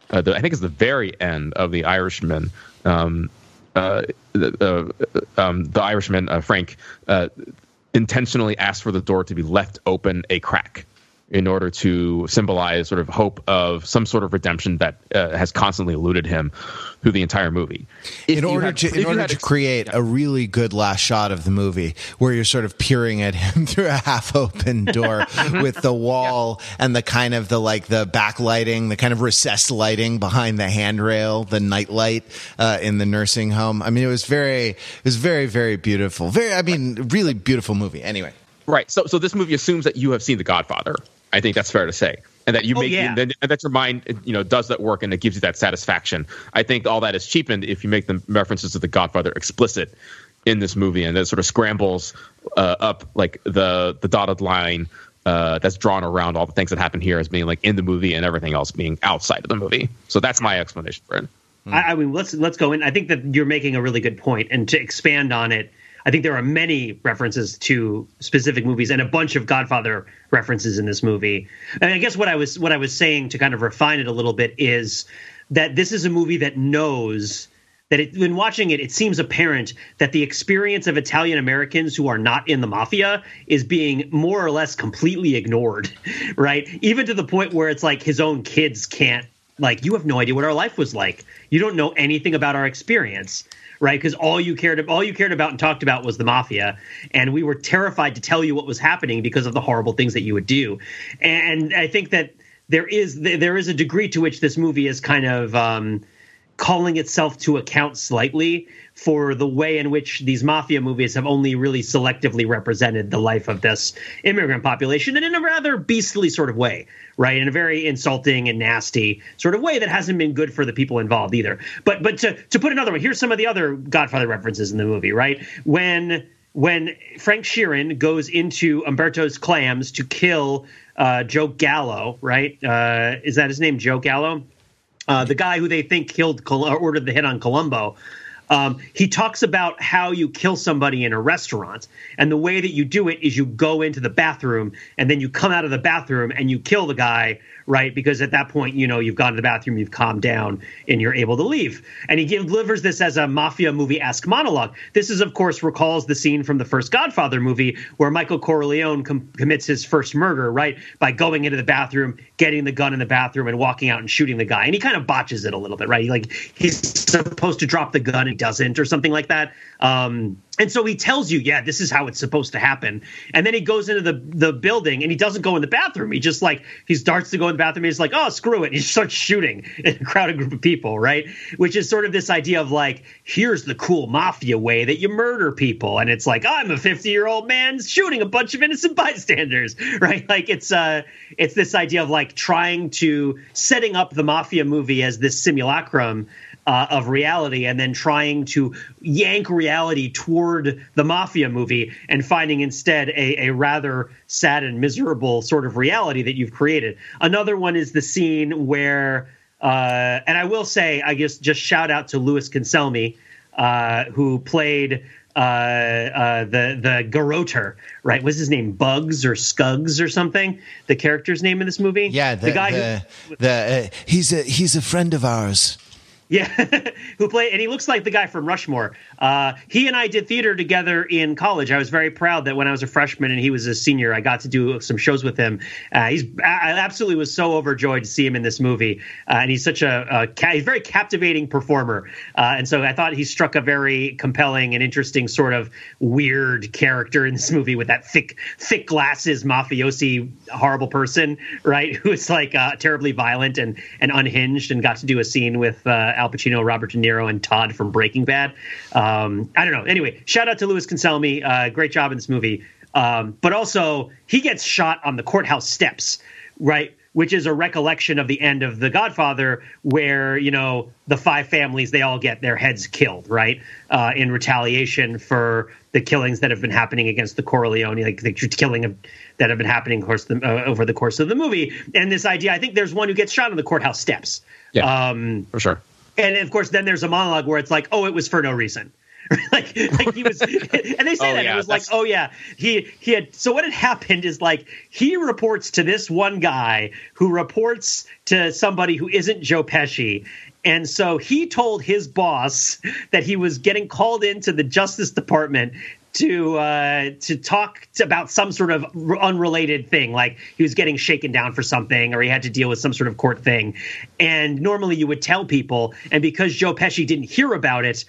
Speaker 3: the, I think it's the very end of the Irishman. Um, uh, the, uh, um, the Irishman uh, Frank uh, intentionally asked for the door to be left open a crack in order to symbolize sort of hope of some sort of redemption that uh, has constantly eluded him through the entire movie.
Speaker 1: If in order had, to in order to create yeah. a really good last shot of the movie where you're sort of peering at him through a half open door with the wall yeah. and the kind of the like the backlighting, the kind of recessed lighting behind the handrail, the nightlight uh, in the nursing home. I mean, it was very it was very very beautiful. Very I mean, really beautiful movie. Anyway.
Speaker 3: Right. So so this movie assumes that you have seen The Godfather. I think that's fair to say. And that you oh, make, yeah. and, that your mind, you know, does that work and it gives you that satisfaction. I think all that is cheapened if you make the references to the Godfather explicit in this movie, and that sort of scrambles uh, up like the the dotted line uh, that's drawn around all the things that happen here as being like in the movie and everything else being outside of the movie. So that's my explanation for it.
Speaker 2: I, I mean, let's let's go in. I think that you're making a really good point, and to expand on it I think there are many references to specific movies and a bunch of Godfather references in this movie. And I guess what I was what I was saying to kind of refine it a little bit is that this is a movie that knows that it, when watching it, it seems apparent that the experience of Italian Americans who are not in the mafia is being more or less completely ignored, right? Even to the point where it's like his own kids can't, like, you have no idea what our life was like. You don't know anything about our experience right? Because all you cared all you cared about and talked about was the mafia, and we were terrified to tell you what was happening because of the horrible things that you would do. And I think that there is there is a degree to which this movie is kind of um, calling itself to account slightly for the way in which these mafia movies have only really selectively represented the life of this immigrant population and in a rather beastly sort of way, right? In a very insulting and nasty sort of way that hasn't been good for the people involved either. But but to to put another way, here's some of the other Godfather references in the movie, right? When when Frank Sheeran goes into Umberto's clams to kill uh, Joe Gallo, right? Uh, is that his name, Joe Gallo? Uh, the guy who they think killed or ordered the hit on Colombo. Um, he talks about how you kill somebody in a restaurant, and the way that you do it is you go into the bathroom and then you come out of the bathroom and you kill the guy right? Because at that point, you know, you've gone to the bathroom, you've calmed down, and you're able to leave. And he delivers this as a mafia movie esque monologue. This is, of course, recalls the scene from the first Godfather movie where Michael Corleone com- commits his first murder, right? By going into the bathroom, getting the gun in the bathroom, and walking out and shooting the guy. And he kind of botches it a little bit, right? Like he's supposed to drop the gun and doesn't, or something like that. Um, and so he tells you, yeah, this is how it's supposed to happen. And then he goes into the the building and he doesn't go in the bathroom. He just like he starts to go the bathroom. He's like, oh, screw it. He starts shooting in a crowded group of people, right? Which is sort of this idea of like, here's the cool mafia way that you murder people. And it's like, I'm a 50 year old man shooting a bunch of innocent bystanders, right? Like it's uh it's this idea of like trying to setting up the mafia movie as this simulacrum uh, of reality and then trying to yank reality toward the mafia movie and finding instead a, a rather sad and miserable sort of reality that you've created. Another one is the scene where, uh, and I will say, I guess just shout out to Louis Cancelmi, uh, who played uh, uh, the the Garroter, right? Was his name Bugs or Scugs or something? The character's name in this movie?
Speaker 1: Yeah, the, the guy the, who the, uh, he's a he's a friend of ours.
Speaker 2: Yeah, who played, and he looks like the guy from Rushmore. Uh, he and I did theater together in college. I was very proud that when I was a freshman and he was a senior, I got to do some shows with him. Uh, he's, I absolutely was so overjoyed to see him in this movie, uh, and he's such a, a, he's a very captivating performer. Uh, and so I thought he struck a very compelling and interesting sort of weird character in this movie with that thick, thick glasses, mafiosi, horrible person, right? Who is like uh, terribly violent and and unhinged, and got to do a scene with uh, Al Pacino, Robert De Niro, and Todd from Breaking Bad. Um, I don't know. Anyway, shout out to Louis Cancelmi. Uh, great job in this movie. Um, but also, he gets shot on the courthouse steps, right? Which is a recollection of the end of The Godfather, where you know the five families they all get their heads killed, right, uh, in retaliation for the killings that have been happening against the Corleone, like the killing of that have been happening, of course, the, uh, over the course of the movie. And this idea, I think there's one who gets shot on the courthouse steps.
Speaker 3: Yeah, um, for sure
Speaker 2: and of course then there's a monologue where it's like oh it was for no reason. Like like he was and they say oh, that yeah, it was like oh yeah he he had so what had happened is like he reports to this one guy who reports to somebody who isn't Joe Pesci. And so he told his boss that he was getting called into the Justice Department to uh, to talk about some sort of unrelated thing, like he was getting shaken down for something, or he had to deal with some sort of court thing. And normally you would tell people, and because Joe Pesci didn't hear about it,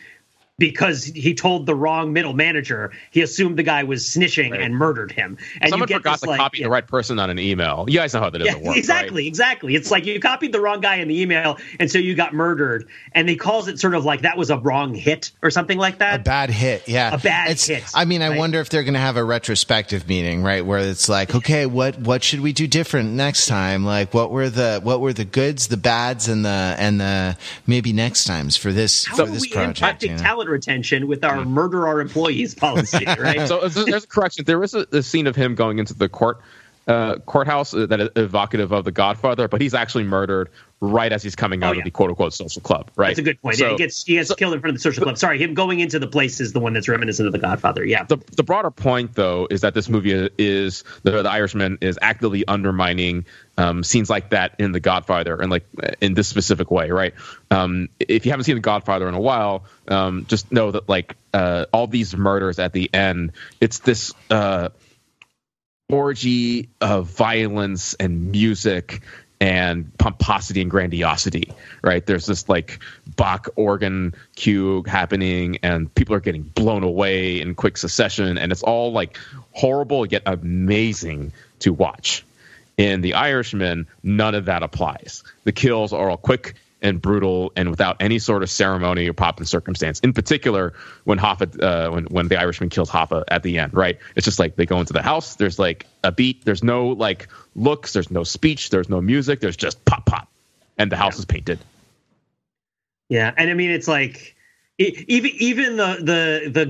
Speaker 2: because he told the wrong middle manager. He assumed the guy was snitching right. and murdered him. And
Speaker 3: Someone forgot to like, copy yeah. the right person on an email. You guys know how that doesn't yeah, work.
Speaker 2: Exactly,
Speaker 3: right?
Speaker 2: exactly. It's like you copied the wrong guy in the email, and so you got murdered. And he calls it sort of like that was a wrong hit or something like that.
Speaker 1: A bad hit, yeah.
Speaker 2: A bad it's, hit.
Speaker 1: I mean, I right? wonder if they're going to have a retrospective meeting, right, where it's like, okay, what what should we do different next time? Like, what were the what were the goods, the bads, and the and the maybe next times for this
Speaker 2: how
Speaker 1: for this
Speaker 2: we
Speaker 1: project?
Speaker 2: You know? Talent retention with our murder our employees policy, right?
Speaker 3: so there's a correction. There is a, a scene of him going into the court uh, courthouse that is evocative of the Godfather, but he's actually murdered right as he's coming out oh, yeah. of the quote unquote social club. Right.
Speaker 2: That's a good point. So, yeah, he gets he gets so, killed in front of the social club. Sorry, him going into the place is the one that's reminiscent of the Godfather. Yeah.
Speaker 3: The the broader point though is that this movie is the, the Irishman is actively undermining um, scenes like that in the Godfather and like in this specific way. Right. Um, if you haven't seen the Godfather in a while, um, just know that like uh, all these murders at the end, it's this. Uh, orgy of violence and music and pomposity and grandiosity, right? There's this like Bach organ cue happening, and people are getting blown away in quick succession, and it's all like horrible yet amazing to watch. In The Irishman, none of that applies. The kills are all quick and brutal and without any sort of ceremony or pop and circumstance. In particular, when Hoffa, uh, when when the Irishman kills Hoffa at the end, right? It's just like they go into the house. There's like a beat. There's no like looks. There's no speech. There's no music. There's just pop pop, and the house yeah. is painted.
Speaker 2: Yeah, and I mean it's like even even the the the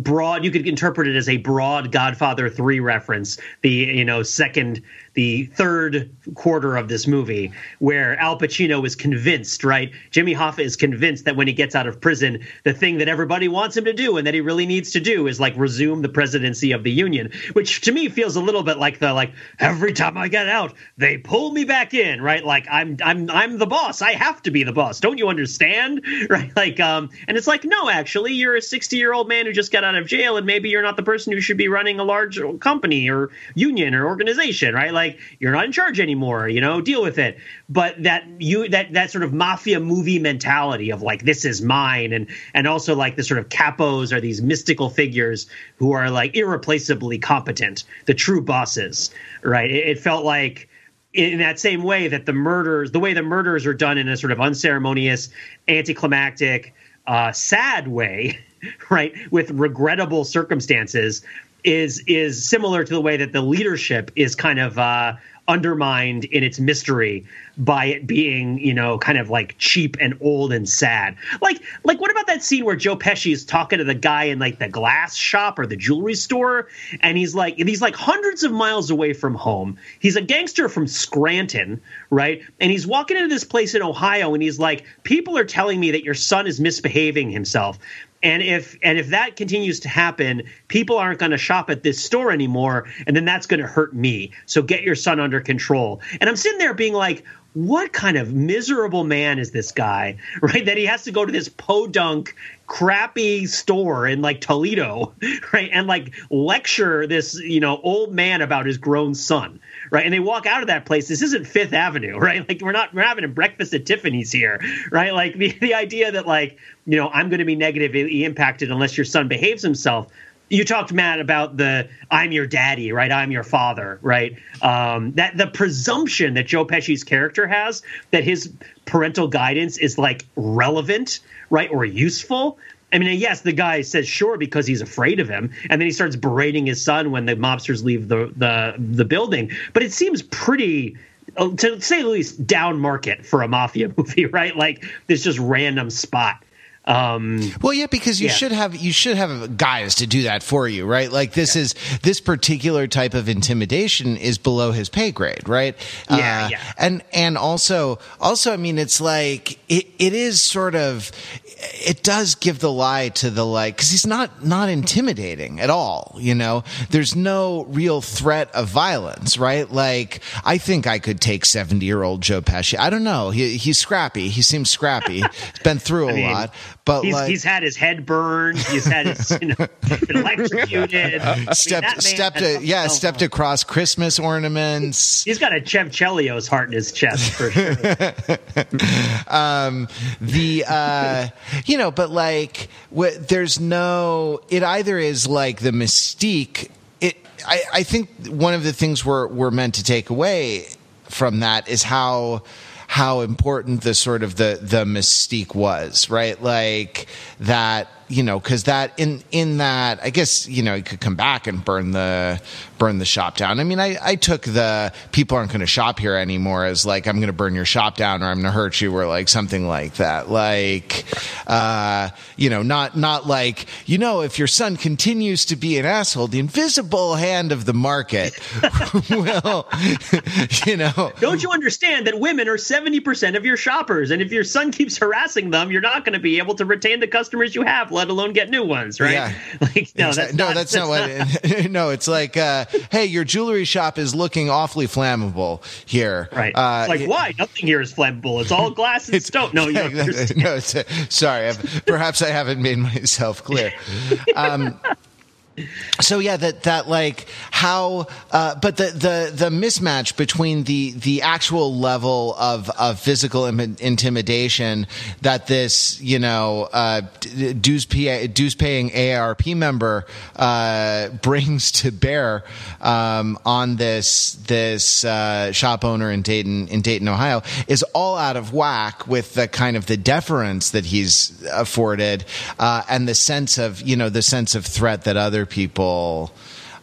Speaker 2: broad you could interpret it as a broad Godfather three reference. The you know second the third quarter of this movie, where Al Pacino is convinced, right? Jimmy Hoffa is convinced that when he gets out of prison, the thing that everybody wants him to do and that he really needs to do is like resume the presidency of the union, which to me feels a little bit like the like every time I get out, they pull me back in, right? Like I'm I'm I'm the boss. I have to be the boss. Don't you understand? Right? Like um and it's like no, actually, you're a 60 year old man who just got out of jail, and maybe you're not the person who should be running a large company or union or organization, right? Like you're not in charge anymore. You know, deal with it. But that you that that sort of mafia movie mentality of like this is mine, and and also like the sort of capos are these mystical figures who are like irreplaceably competent, the true bosses, right? It, it felt like in that same way that the murders, the way the murders are done in a sort of unceremonious, anticlimactic, uh, sad way, right, with regrettable circumstances, is is similar to the way that the leadership is kind of uh, undermined in its mystery by it being, you know, kind of like cheap and old and sad. Like, like what about that scene where Joe Pesci is talking to the guy in like the glass shop or the jewelry store, and he's like, he's like hundreds of miles away from home. He's a gangster from Scranton, right? And he's walking into this place in Ohio, and he's like, people are telling me that your son is misbehaving himself and if and if that continues to happen people aren't going to shop at this store anymore and then that's going to hurt me. So get your son under control. And i'm sitting there being like what kind of miserable man is this guy right that he has to go to this podunk crappy store in like toledo right and like lecture this you know old man about his grown son right? And they walk out of that place. This isn't Fifth Avenue, right? Like we're not we're having a breakfast at Tiffany's here, right? Like the, the idea that like you know I'm going to be negatively impacted unless your son behaves himself. You talked, Matt, about the "I'm your daddy," right? I'm your father, right? Um, that the presumption that Joe Pesci's character has that his parental guidance is like relevant, right, or useful. I mean, yes, the guy says sure because he's afraid of him, and then he starts berating his son when the mobsters leave the the the building. But it seems pretty uh, to say the least down market for a mafia movie, right? Like this just random spot. Um,
Speaker 1: well, yeah, because you yeah. should have you should have guys to do that for you, right? Like this yeah. is this particular type of intimidation is below his pay grade, right?
Speaker 2: Yeah, uh, yeah.
Speaker 1: And and also also, I mean, it's like it it is sort of it does give the lie to the like because he's not not intimidating at all you know there's no real threat of violence right like i think i could take 70 year old joe pesci i don't know he, he's scrappy he seems scrappy he's been through a mean, lot but
Speaker 2: he's,
Speaker 1: like,
Speaker 2: he's had his head burned he's had his you know been electrocuted
Speaker 1: stepped I mean, stepped a, yeah stepped across christmas ornaments
Speaker 2: he's got a chev chelios heart in his chest for sure
Speaker 1: um the uh you know, but like, wh- there's no. It either is like the mystique. It. I, I think one of the things we're we're meant to take away from that is how how important the sort of the the mystique was, right? Like that you know, because that in in that, I guess you know, you could come back and burn the burn the shop down. I mean, I I took the people aren't going to shop here anymore as like I'm going to burn your shop down or I'm going to hurt you or like something like that. Like, uh, you know, not not like you know, if your son continues to be an asshole, the invisible hand of the market will, you know.
Speaker 2: Don't you understand that women are seventy percent of your shoppers, and if your son keeps harassing them, you're not going to be able to retain the customers you have let alone get new ones, right? Yeah. Like, no, that's
Speaker 1: no,
Speaker 2: not,
Speaker 1: that's, not what. It, no, it's like, uh, hey, your jewelry shop is looking awfully flammable here.
Speaker 2: Right. Uh, like, why? Nothing here is flammable. It's all glass and stone. No, you no.
Speaker 1: Sorry, I've, perhaps I haven't made myself clear. Um, so yeah that that like how uh, but the the the mismatch between the the actual level of of physical Im- intimidation that this you know uh, dues pay, dues paying AARP member uh, brings to bear um, on this this uh, shop owner in Dayton in Dayton Ohio is all out of whack with the kind of the deference that he's afforded uh, and the sense of you know the sense of threat that other people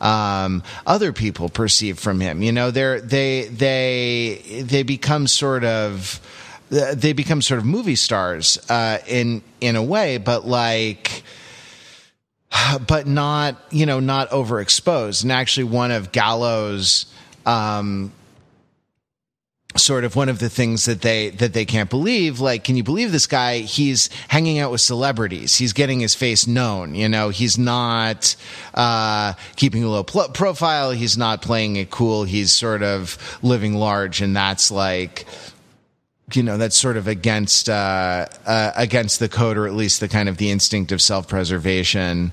Speaker 1: um, other people perceive from him. You know, they they they they become sort of they become sort of movie stars uh, in in a way, but like but not you know not overexposed. And actually, one of Gallo's um, sort of one of the things that they that they can't believe like can you believe this guy? He's hanging out with celebrities. He's getting his face known you know? He's not uh, keeping a low pl- profile. He's not playing it cool. He's sort of living large and that's like you know that's sort of against uh, uh, against the code or at least the kind of the instinct of self-preservation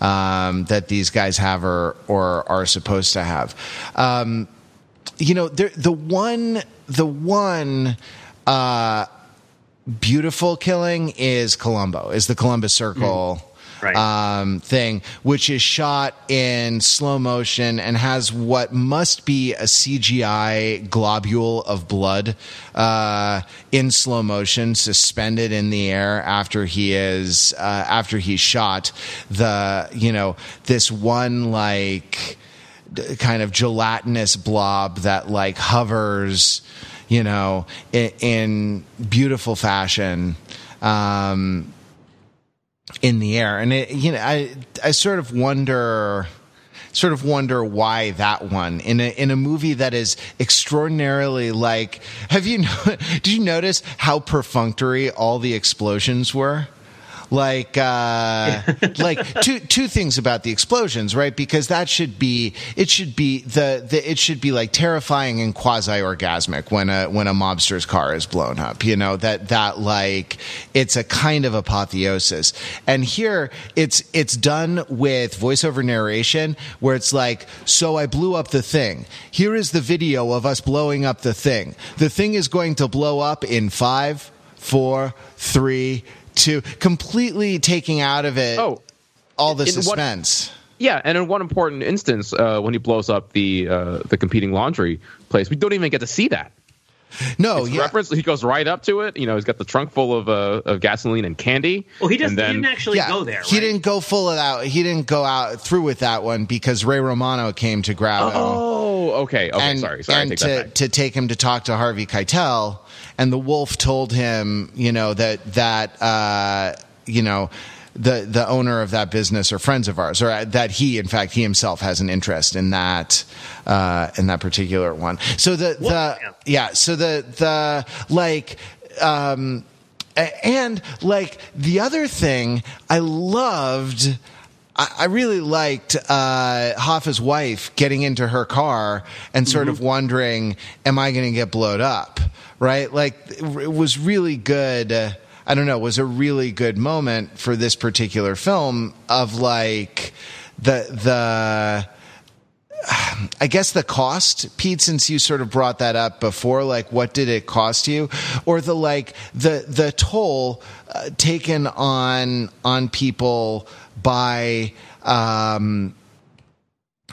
Speaker 1: um, that these guys have or or are supposed to have. Um, you know, the the one the one uh, beautiful killing is Colombo, is the Columbus Circle.
Speaker 2: Mm. Right.
Speaker 1: Um, thing, which is shot in slow motion and has what must be a CGI globule of blood uh, in slow motion, suspended in the air after he is uh, after he's shot. The you know this one like kind of gelatinous blob that like hovers, you know, in, in beautiful fashion. Um, in the air, and it, you know, I I sort of wonder, sort of wonder why that one in a in a movie that is extraordinarily like. Have you did you notice how perfunctory all the explosions were? Like uh, like two two things about the explosions, right? Because that should be it should be the, the it should be like terrifying and quasi orgasmic when a when a mobster's car is blown up. You know that that like it's a kind of apotheosis, and here it's it's done with voiceover narration where it's like, so I blew up the thing. Here is the video of us blowing up the thing. The thing is going to blow up in five, four, three to completely taking out of it
Speaker 3: Oh,
Speaker 1: all the
Speaker 3: in one-
Speaker 1: suspense.
Speaker 3: Yeah, and in one important instance, uh, when he blows up the uh, the competing laundry place, we don't even get to see that.
Speaker 1: no,
Speaker 3: It's
Speaker 1: yeah.
Speaker 3: reference. He goes right up to it. You know, he's got the trunk full of uh, of gasoline and candy.
Speaker 2: Well, he just
Speaker 3: and
Speaker 2: he
Speaker 3: then,
Speaker 2: didn't actually
Speaker 1: yeah,
Speaker 2: go there.
Speaker 1: he didn't go full it out. He didn't go out through with that one because Ray Romano came to grab him
Speaker 3: Oh, okay. Okay,
Speaker 1: and,
Speaker 3: sorry. Sorry. I
Speaker 1: and
Speaker 3: take
Speaker 1: to,
Speaker 3: that
Speaker 1: to take him to talk to Harvey Keitel. And the wolf told him, you know, that that uh, you know the the owner of that business or friends of ours, or that he, in fact, he himself has an interest in that uh, in that particular one. So the the
Speaker 2: yeah.
Speaker 1: yeah, so the the like. Um, and like the other thing I loved I I really liked uh, Hoffa's wife getting into her car and sort of wondering, "Am I going to get blowed up?" Right? Like it was really good. Uh, I don't know. It was a really good moment for this particular film of like the the. I guess the cost, Pete, since you sort of brought that up before, like what did it cost you, or the like the the toll uh, taken on on people by um,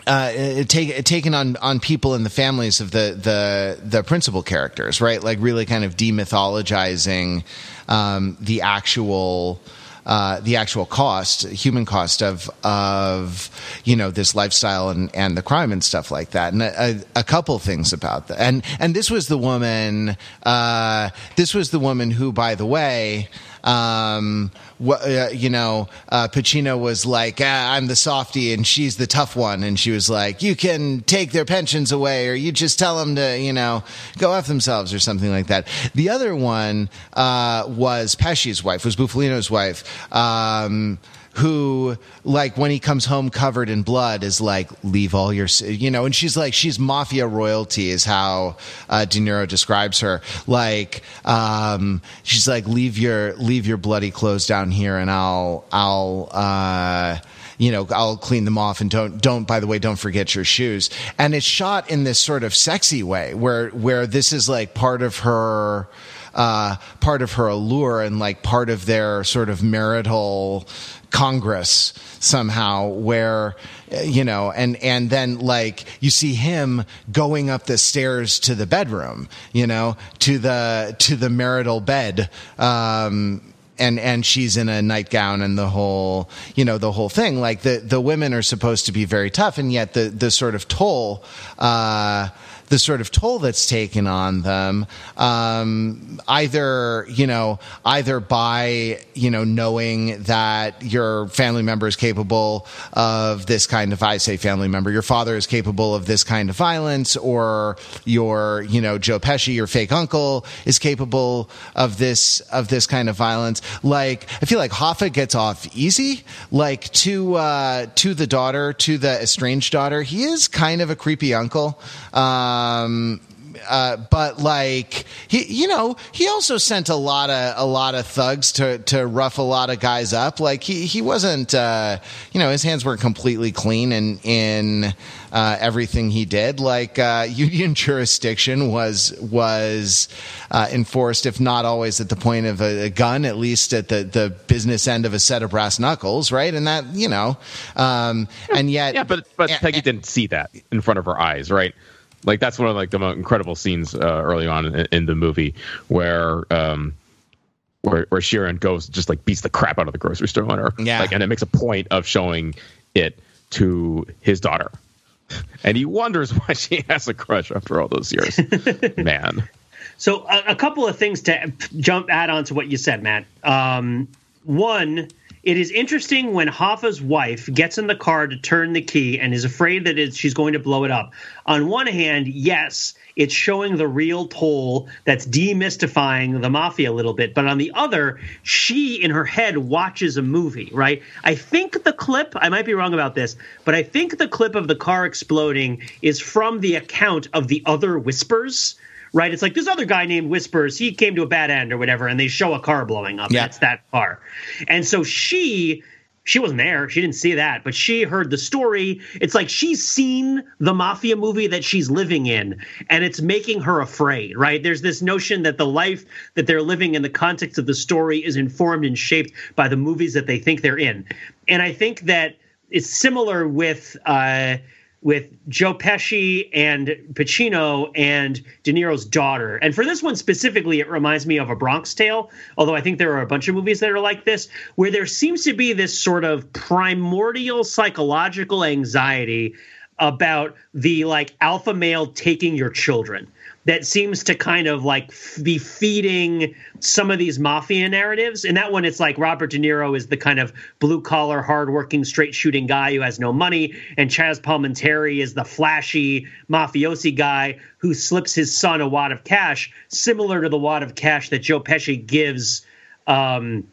Speaker 1: uh, take, taken on on people and the families of the the the principal characters, right? Like really kind of demythologizing um, the actual. Uh, the actual cost, human cost of of you know this lifestyle and, and the crime and stuff like that, and a, a couple things about that, and and this was the woman, uh, this was the woman who, by the way, um, uh, you know, uh, Pacino was like, ah, I'm the softy and she's the tough one. And she was like, you can take their pensions away or you just tell them to, you know, go F themselves or something like that. The other one, uh, was Pesci's wife, was Bufalino's wife. Um, who like when he comes home covered in blood is like leave all your you know and she's like she's mafia royalty is how uh, De Niro describes her. Like um, she's like leave your leave your bloody clothes down here and I'll I'll uh, you know I'll clean them off and don't don't by the way don't forget your shoes. And it's shot in this sort of sexy way where where this is like part of her uh, part of her allure and like part of their sort of marital congress somehow where you know and and then like you see him going up the stairs to the bedroom you know to the to the marital bed um and and she's in a nightgown and the whole you know the whole thing. Like the the women are supposed to be very tough and yet the the sort of toll uh the sort of toll that's taken on them, um, either you know, either by you know knowing that your family member is capable of this kind of, I say family member, your father is capable of this kind of violence, or your you know Joe Pesci, your fake uncle, is capable of this of this kind of violence. Like I feel like Hoffa gets off easy, like to uh, to the daughter, to the estranged daughter. He is kind of a creepy uncle. Um, uh, but like he, you know, he also sent a lot of a lot of thugs to to rough a lot of guys up. Like he he wasn't, uh, you know, his hands weren't completely clean in in uh, everything he did. Like uh, union jurisdiction was was uh, enforced, if not always at the point of a, a, gun, at least at the the business end of a set of brass knuckles, right? And that you know, um, and yet,
Speaker 3: yeah, but but Peggy didn't see that in front of her eyes, right? Like that's one of like the most incredible scenes uh, early on in, in, the movie where um where where Sheeran goes just like beats the crap out of the grocery store owner.
Speaker 1: Yeah.
Speaker 3: Like and it makes a point of showing it to his daughter. And he wonders why she has a crush after all those years. Man.
Speaker 2: So a, a, couple of things to jump add on to what you said, Matt. Um, one, it is interesting when Hoffa's wife gets in the car to turn the key and is afraid that she's going to blow it up. On one hand, yes, it's showing the real toll that's demystifying the mafia a little bit. But on the other, she in her head watches a movie, right? I think the clip, I might be wrong about this, but I think the clip of the car exploding is from the account of the other whispers right? It's like this other guy named Whispers, he came to a bad end or whatever, and they show a car blowing up. Yeah. That's that car. And so she she wasn't there. She didn't see that, but she heard the story. It's like she's seen the mafia movie that she's living in, and it's making her afraid, right? There's this notion that the life that they're living in the context of the story is informed and shaped by the movies that they think they're in. And I think that it's similar with uh, with Joe Pesci and Pacino and De Niro's daughter. And for this one specifically, it reminds me of A Bronx Tale, although I think there are a bunch of movies that are like this, where there seems to be this sort of primordial psychological anxiety about the like alpha male taking your children that seems to kind of like be feeding some of these mafia narratives. And that one, it's like Robert De Niro is the kind of blue collar, hardworking, straight shooting guy who has no money, and Chaz Palminteri is the flashy mafiosi guy who slips his son a wad of cash, similar to the wad of cash that Joe Pesci gives. Um,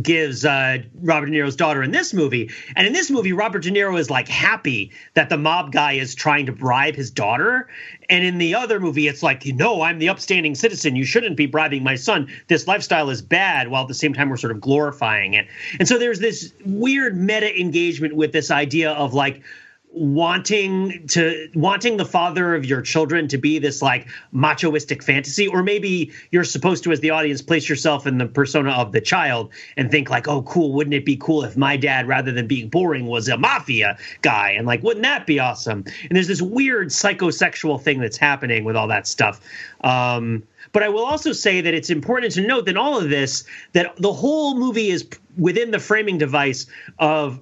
Speaker 2: gives uh, Robert De Niro's daughter in this movie. And in this movie, Robert De Niro is like happy that the mob guy is trying to bribe his daughter. And in the other movie, it's like, no, I'm the upstanding citizen. You shouldn't be bribing my son. This lifestyle is bad, while at the same time, we're sort of glorifying it. And so there's this weird meta engagement with this idea of like, wanting to wanting the father of your children to be this like machoistic fantasy or maybe you're supposed to as the audience place yourself in the persona of the child and think like oh cool wouldn't it be cool if my dad rather than being boring was a mafia guy? And like wouldn't that be awesome? And there's this weird psychosexual thing that's happening with all that stuff. Um, but I will also say that it's important to note that all of this, that the whole movie is within the framing device of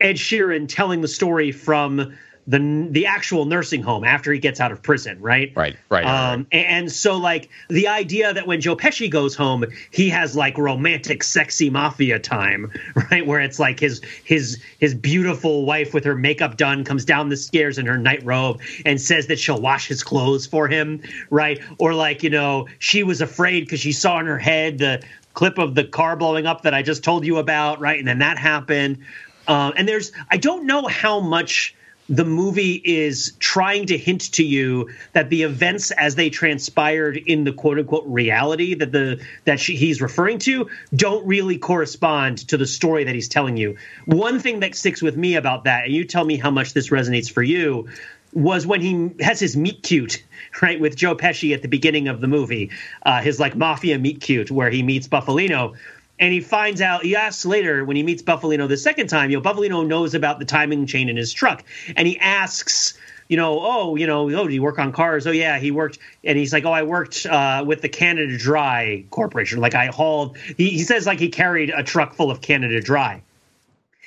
Speaker 2: Ed Sheeran telling the story from the the actual nursing home after he gets out of prison, right?
Speaker 3: Right, right. Um,
Speaker 2: right. And so, like the idea that when Joe Pesci goes home, he has like romantic, sexy mafia time, right? Where it's like his his his beautiful wife with her makeup done comes down the stairs in her night robe and says that she'll wash his clothes for him, right? Or like you know she was afraid because she saw in her head the clip of the car blowing up that I just told you about, right? And then that happened, uh, and there's, I don't know how much the movie is trying to hint to you that the events as they transpired in the quote unquote reality that the that she, he's referring to don't really correspond to the story that he's telling you. One thing that sticks with me about that, and you tell me how much this resonates for you, was when he has his meet cute right with Joe Pesci at the beginning of the movie, uh, his like mafia meet cute where he meets Bufalino and he finds out he asks later when he meets Bufalino the second time you know Bufalino knows about the timing chain in his truck. And he asks you know oh you know oh do you work on cars? Oh yeah he worked. And he's like oh i worked uh, with the canada dry corporation. Like i hauled he, he says like he carried a truck full of canada dry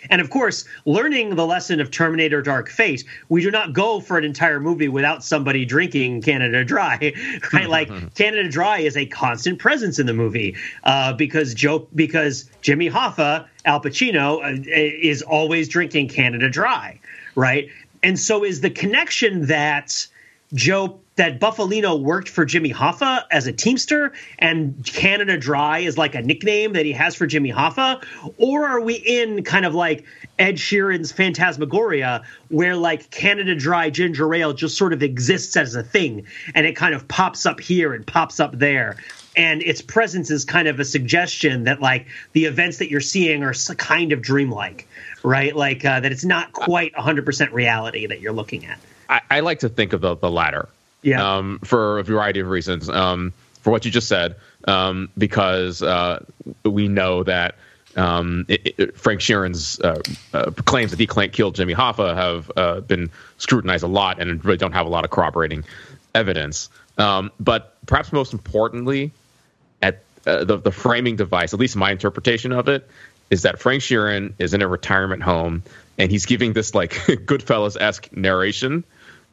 Speaker 2: And of course, learning the lesson of Terminator Dark Fate, we do not go for an entire movie without somebody drinking Canada Dry, right? like Canada Dry is a constant presence in the movie uh, because Joe, because Jimmy Hoffa, Al Pacino, uh, is always drinking Canada Dry, right? And so is the connection that Joe that Bufalino worked for Jimmy Hoffa as a Teamster and Canada Dry is like a nickname that he has for Jimmy Hoffa? Or are we in kind of like Ed Sheeran's Phantasmagoria where like Canada Dry ginger ale just sort of exists as a thing and it kind of pops up here and pops up there? And its presence is kind of a suggestion that like the events that you're seeing are kind of dreamlike, right? Like uh, that it's not quite 100% reality that you're looking at.
Speaker 3: I, I like to think of the, the latter
Speaker 2: yeah.
Speaker 3: Um, for a variety of reasons. Um, for what you just said, um, because uh, we know that um, it, it, Frank Sheeran's uh, uh, claims that he killed Jimmy Hoffa have uh, been scrutinized a lot and really don't have a lot of corroborating evidence. Um, but perhaps most importantly, at uh, the, the framing device, at least my interpretation of it, is that Frank Sheeran is in a retirement home and he's giving this like Goodfellas esque narration.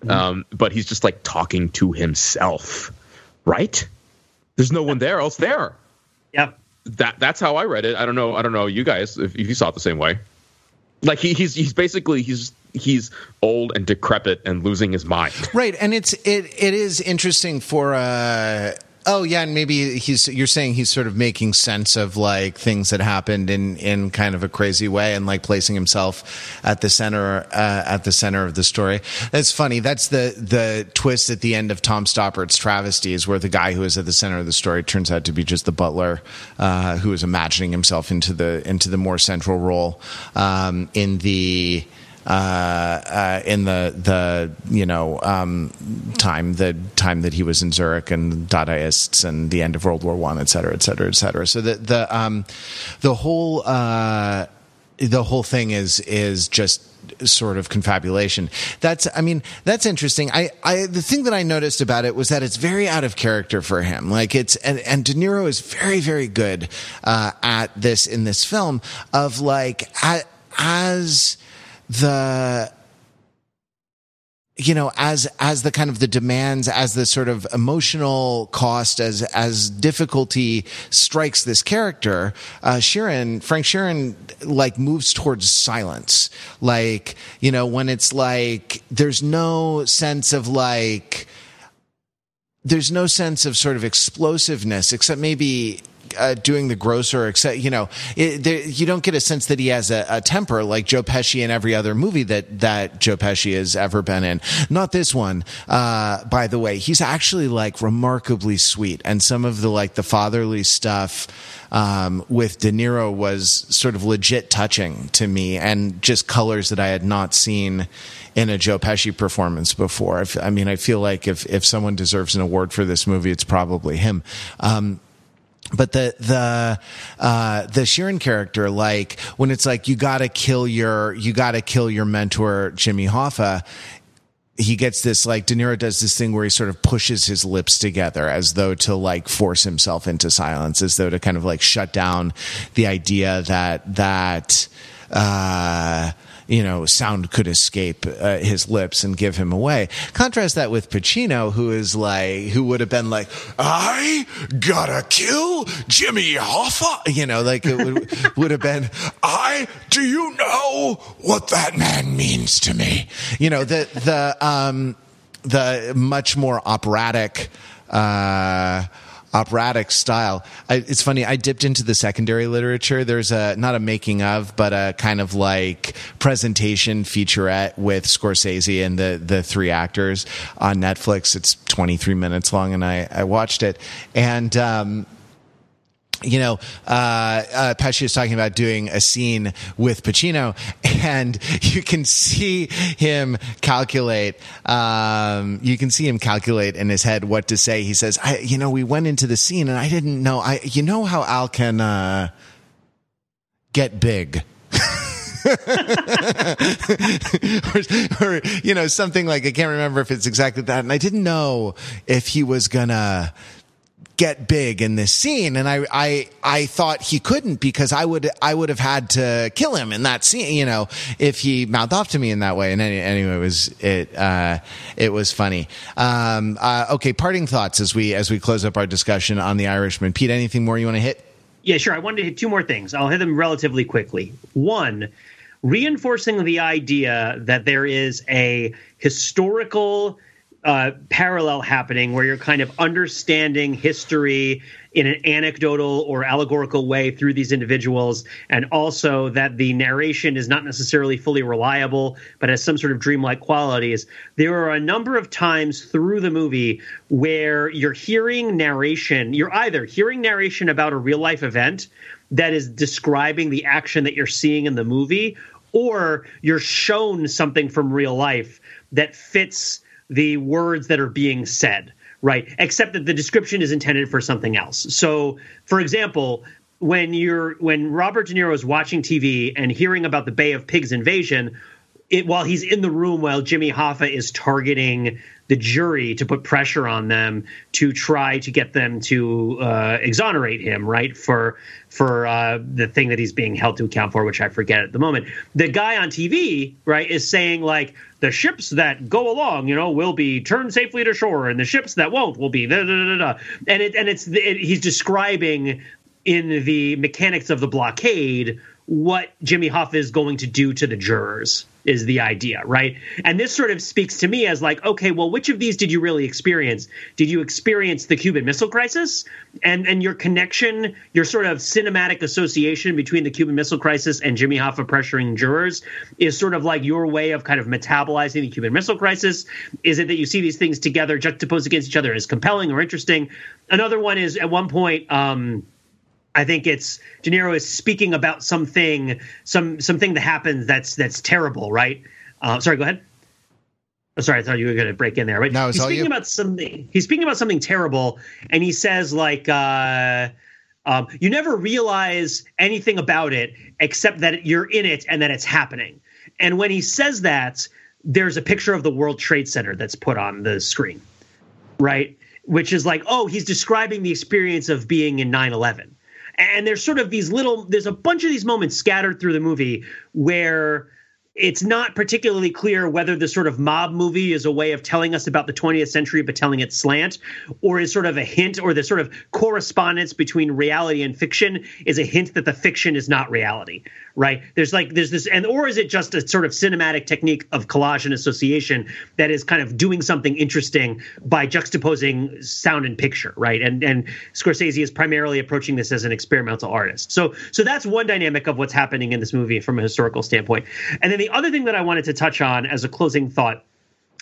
Speaker 3: Um, but he's just like talking to himself, right? There's no one there else there.
Speaker 2: Yeah.
Speaker 3: That that's how I read it. I don't know. I don't know you guys if, if you saw it the same way. Like he, he's he's basically he's he's old and decrepit and losing his mind.
Speaker 1: Right, and it's it it is interesting for uh Oh yeah, and maybe he's you're saying he's sort of making sense of like things that happened in in kind of a crazy way and like placing himself at the center uh, at the center of the story. That's funny. That's the the twist at the end of Tom Stoppard's Stoppert's travesties, where the guy who is at the center of the story turns out to be just the butler uh, who is imagining himself into the into the more central role um, in the uh, uh, in the the you know um, time the time that he was in Zurich and Dadaists and the end of World War One, et cetera, et cetera, et cetera. So the the um, the whole uh, the whole thing is is just sort of confabulation. That's, I mean, that's interesting. I, I, the thing that I noticed about it was that it's very out of character for him. Like it's, and, and De Niro is very, very good, uh, at this in this film of like, as, the you know as as the kind of the demands as the sort of emotional cost as as difficulty strikes this character uh Sheeran Frank Sheeran like moves towards silence. Like you know when it's like there's no sense of like there's no sense of sort of explosiveness except maybe uh, doing the grocer, except you know, it, there, you don't get a sense that he has a, a, temper like Joe Pesci in every other movie that that Joe Pesci has ever been in. Not this one, uh, by the way. He's actually like remarkably sweet, and some of the like the fatherly stuff. Um, with De Niro was sort of legit touching to me and just colors that I had not seen in a Joe Pesci performance before. I mean, I feel like if, if someone deserves an award for this movie, it's probably him. Um, but the the uh, the Sheeran character, like when it's like you gotta kill your you gotta kill your mentor Jimmy Hoffa, he gets this like De Niro does this thing where he sort of pushes his lips together as though to like force himself into silence, as though to kind of like shut down the idea that that uh, you know, sound could escape uh, his lips and give him away. Contrast that with Pacino, who is like, who would have been like, I gotta kill Jimmy Hoffa. You know, like it would, would have been, I, do you know what that man means to me? You know, the, the, um, the much more operatic, uh, operatic style. I, it's funny. I dipped into the secondary literature. There's a not a making of, but a kind of like presentation featurette with Scorsese and the the three actors on Netflix. It's 23 minutes long, and I I watched it and. Um, you know, uh, uh, Pesci is talking about doing a scene with Pacino, and you can see him calculate. Um, you can see him calculate in his head what to say. He says, "I, you know, we went into the scene, and I didn't know. I, you know how Al can uh, get big." or, or, you know something like I can't remember if it's exactly that, and I didn't know if he was gonna get big in this scene. And I, I I thought he couldn't because I would I would have had to kill him in that scene you know if he mouthed off to me in that way. And any, anyway it was it uh, it was funny. Um, uh, okay parting thoughts as we as we close up our discussion on the Irishman. Pete anything more you want to hit?
Speaker 2: Yeah sure. I wanted to hit two more things. I'll hit them relatively quickly. One reinforcing the idea that there is a historical uh, parallel happening where you're kind of understanding history in an anecdotal or allegorical way through these individuals, and also that the narration is not necessarily fully reliable, but has some sort of dreamlike qualities. There are a number of times through the movie where you're hearing narration, you're either hearing narration about a real life event that is describing the action that you're seeing in the movie, or you're shown something from real life that fits the words that are being said, right? Except that the description is intended for something else. So, for example, when you're when Robert De Niro is watching TV and hearing about the Bay of Pigs invasion, it, while he's in the room while Jimmy Hoffa is targeting the jury to put pressure on them to try to get them to uh, exonerate him, right for for uh, the thing that he's being held to account for, which I forget at the moment. The guy on TV, right, is saying like the ships that go along, you know, will be turned safely to shore, and the ships that won't will be da da da da. And it and it's it, he's describing in the mechanics of the blockade what Jimmy Hoffa is going to do to the jurors is the idea, right? And this sort of speaks to me as like, okay, well, which of these did you really experience? Did you experience the Cuban Missile Crisis and and your connection, your sort of cinematic association between the Cuban Missile Crisis and Jimmy Hoffa pressuring jurors is sort of like your way of kind of metabolizing the Cuban Missile Crisis? Is it that you see these things together juxtaposed against each other as compelling or interesting? Another one is at one point. Um, I think it's De Niro is speaking about something, some something that happens that's that's terrible, right? Uh, sorry, go ahead. Oh, sorry, I thought you were going to break in there. But
Speaker 1: no,
Speaker 2: he's speaking
Speaker 1: you.
Speaker 2: about something. He's speaking about something terrible, and he says like, uh, um, "You never realize anything about it except that you're in it and that it's happening." And when he says that, there's a picture of the World Trade Center that's put on the screen, right? Which is like, oh, he's describing the experience of being in 9 11 and there's sort of these little there's a bunch of these moments scattered through the movie where it's not particularly clear whether the sort of mob movie is a way of telling us about the 20th century but telling it slant or is sort of a hint or the sort of correspondence between reality and fiction is a hint that the fiction is not reality right? There's like there's this and or is it just a sort of cinematic technique of collage and association that is kind of doing something interesting by juxtaposing sound and picture right? And and scorsese is primarily approaching this as an experimental artist. So so that's one dynamic of what's happening in this movie from a historical standpoint. And then the other thing that i wanted to touch on as a closing thought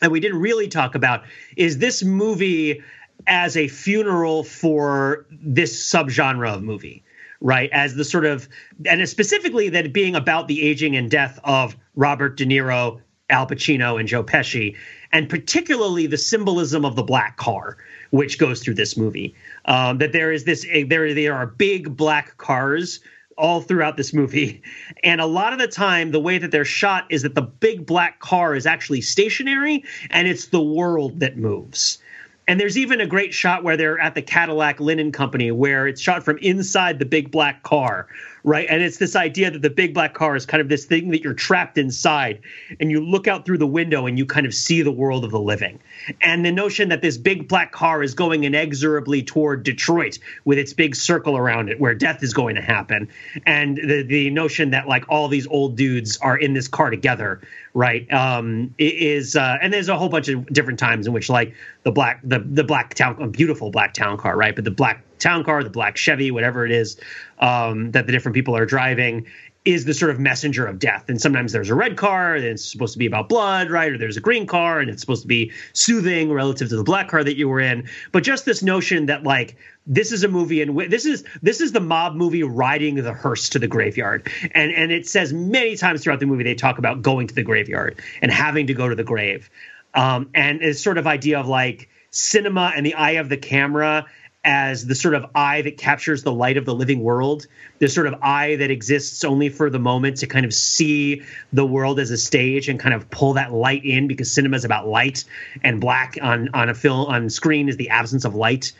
Speaker 2: and we didn't really talk about is this movie as a funeral for this subgenre of movie right? As the sort of, and specifically that being about the aging and death of Robert De Niro, Al Pacino, and Joe Pesci, and particularly the symbolism of the black car, which goes through this movie. Um, that there is this, there there are big black cars all throughout this movie. And a lot of the time, the way that they're shot is that the big black car is actually stationary and it's the world that moves. And there's even a great shot where they're at the Cadillac Linen Company where it's shot from inside the big black car, right? And it's this idea that the big black car is kind of this thing that you're trapped inside and you look out through the window and you kind of see the world of the living. And the notion that this big black car is going inexorably toward Detroit with its big circle around it where death is going to happen. And the, the notion that like all these old dudes are in this car together right um is uh and there's a whole bunch of different times in which like the black the the black town a beautiful black town car right but the black town car the black chevy whatever it is um that the different people are driving is the sort of messenger of death. And sometimes there's a red car and it's supposed to be about blood, right? Or there's a green car and it's supposed to be soothing relative to the black car that you were in. But just this notion that like this is a movie and this is this is the mob movie riding the hearse to the graveyard. And and it says many times throughout the movie they talk about going to the graveyard and having to go to the grave. Um, and it's sort of idea of like cinema and the eye of the camera as the sort of eye that captures the light of the living world, the sort of eye that exists only for the moment to kind of see the world as a stage and kind of pull that light in because cinema is about light and black on on a film on screen is the absence of light.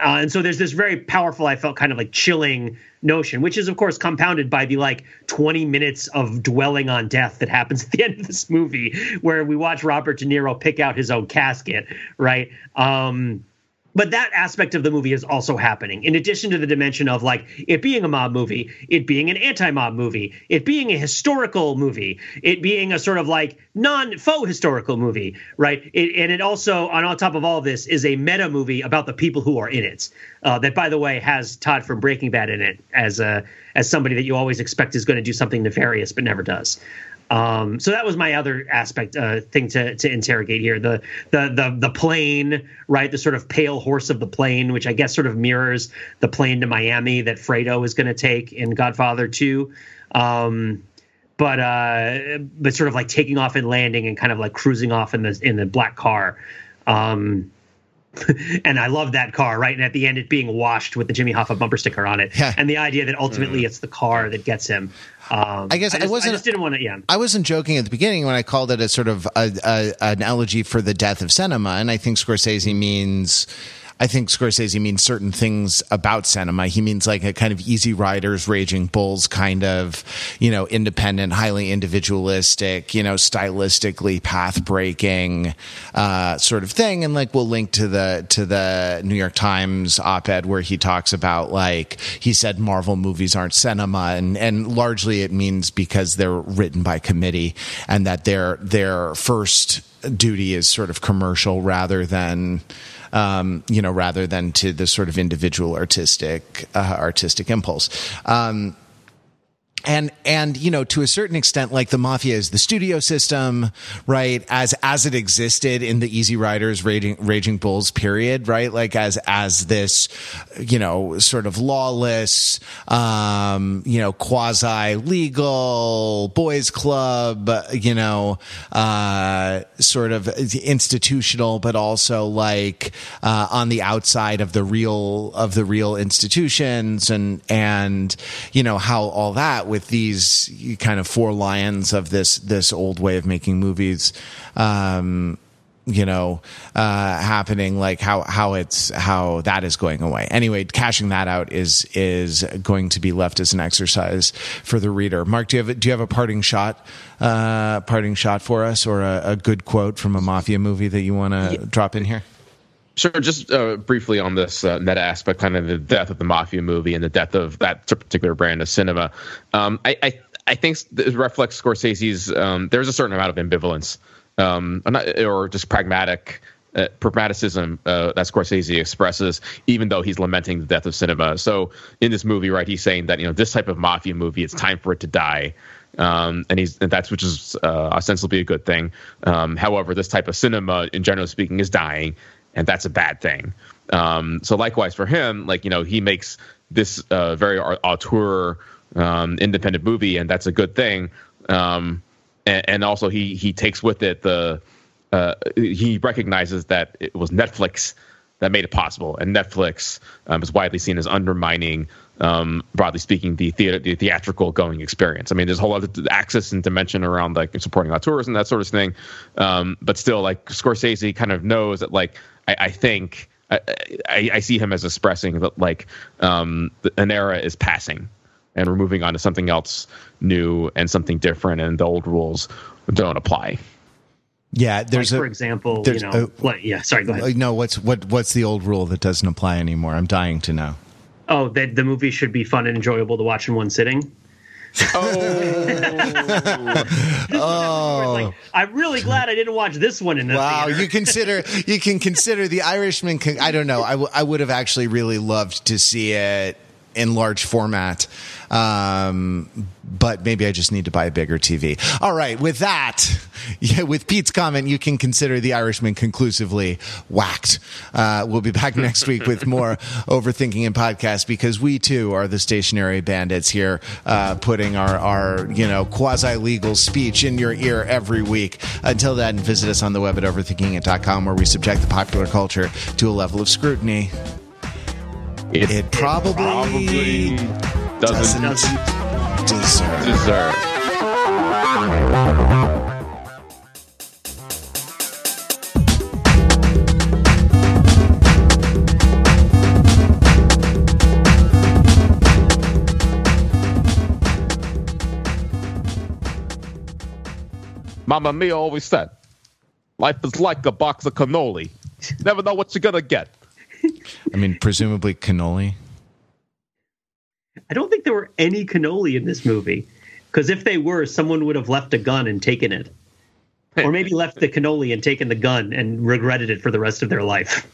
Speaker 2: Uh, and so there's this very powerful, I felt kind of like chilling notion, which is of course compounded by the like 20 minutes of dwelling on death that happens at the end of this movie, where we watch Robert De Niro pick out his own casket, right? Um, but that aspect of the movie is also happening. In addition to the dimension of like it being a mob movie it being an anti-mob movie it being a historical movie it being a sort of like non-faux historical movie right? It, and it also on, top of all this is a meta movie about the people who are in it. Uh, that by the way has todd from breaking bad in it as a as somebody that you always expect is going to do something nefarious but never does um, so that was my other aspect uh, thing to to interrogate here. The the the the plane right? The sort of pale horse of the plane which I guess sort of mirrors the plane to Miami that Fredo is going to take in Godfather 2 um, but uh, but sort of like taking off and landing and kind of like cruising off in the in the black car. Um, and I love that car, right? And at the end, it being washed with the Jimmy Hoffa bumper sticker on it,
Speaker 1: Yeah.
Speaker 2: and the idea that ultimately it's the car that gets him. Um,
Speaker 1: I guess I
Speaker 2: just,
Speaker 1: wasn't-
Speaker 2: I just didn't want to. Yeah,
Speaker 1: I wasn't joking at the beginning when I called it a sort of a, a, an elegy for the death of cinema, and I think Scorsese means. I think Scorsese means certain things about cinema. He means like a kind of easy riders, raging bulls kind of, you know, independent, highly individualistic, you know, stylistically path breaking, uh, sort of thing. And like we'll link to the, to the New York Times op ed where he talks about like, he said Marvel movies aren't cinema and, and largely it means because they're written by committee and that their, their first duty is sort of commercial rather than, um, you know, rather than to the sort of individual artistic uh, artistic impulse. Um, and and you know to a certain extent like the mafia is the studio system right? As as it existed in the easy riders raging raging bulls period right? Like as as this you know sort of lawless um you know quasi legal boys club you know uh sort of institutional but also like uh on the outside of the real of the real institutions and and you know how all that with these kind of four lions of this this old way of making movies um you know uh happening like how how it's how that is going away. Anyway cashing that out is is going to be left as an exercise for the reader. Mark do you have a, do you have a parting shot uh parting shot for us or a, a good quote from a mafia movie that you want to drop in here
Speaker 3: Sure. Just uh, briefly on this uh, meta aspect, kind of the death of the mafia movie and the death of that particular brand of cinema. Um, I, I I think it reflects Scorsese's. Um, there's a certain amount of ambivalence, um, not, or just pragmatic. Uh, pragmaticism uh, that Scorsese expresses, even though he's lamenting the death of cinema. So in this movie, right, he's saying that you know this type of mafia movie, it's time for it to die, um, and he's and that's which is uh, ostensibly a good thing. Um, however, this type of cinema, in general speaking, is dying, and that's a bad thing. Um, so likewise for him, like you know, he makes this uh, very auteur um, independent movie, and that's a good thing. Um, and, and also he he takes with it the uh, he recognizes that it was Netflix that made it possible, and Netflix um, is widely seen as undermining, um, broadly speaking, the, theater, the theatrical going experience. I mean, there's a whole other axis and dimension around like supporting auteurs and that sort of thing, um, but still, like Scorsese kind of knows that, like I, I think. I, I, I see him as expressing that like um, an era is passing and we're moving on to something else new and something different and the old rules don't apply
Speaker 1: yeah
Speaker 2: like
Speaker 1: there's
Speaker 2: for
Speaker 1: a
Speaker 2: example, you know,
Speaker 1: a-
Speaker 2: what, yeah. Sorry, go ahead.
Speaker 1: No what's what what's the old rule that doesn't apply anymore i'm dying to know
Speaker 2: Oh, that the movie should be fun and enjoyable to watch in one sitting.
Speaker 1: Oh
Speaker 2: Like, oh. I'm really glad I didn't watch this one in the
Speaker 1: Wow,
Speaker 2: theater.
Speaker 1: you consider you can consider the Irishman. Con- I don't know. I, w- I would have actually really loved to see it in large format, um, but maybe I just need to buy a bigger TV. All right, with that, yeah, with Pete's comment, you can consider the Irishman conclusively whacked. Uh, we'll be back next week with more overthinking and podcast because we too are the stationary bandits here, uh, putting our our you know quasi legal speech in your ear every week. Until then, visit us on the web at overthinkingit.com where we subject the popular culture to a level of scrutiny it, it probably,
Speaker 3: probably doesn't,
Speaker 1: doesn't deserve.
Speaker 3: deserve. Mama mia always said, life is like a box of cannoli. Never know what you're going to get.
Speaker 1: I mean, presumably cannoli.
Speaker 2: I don't think there were any cannoli in this movie. Because if they were, someone would have left a gun and taken it. Or maybe left the cannoli and taken the gun and regretted it for the rest of their life.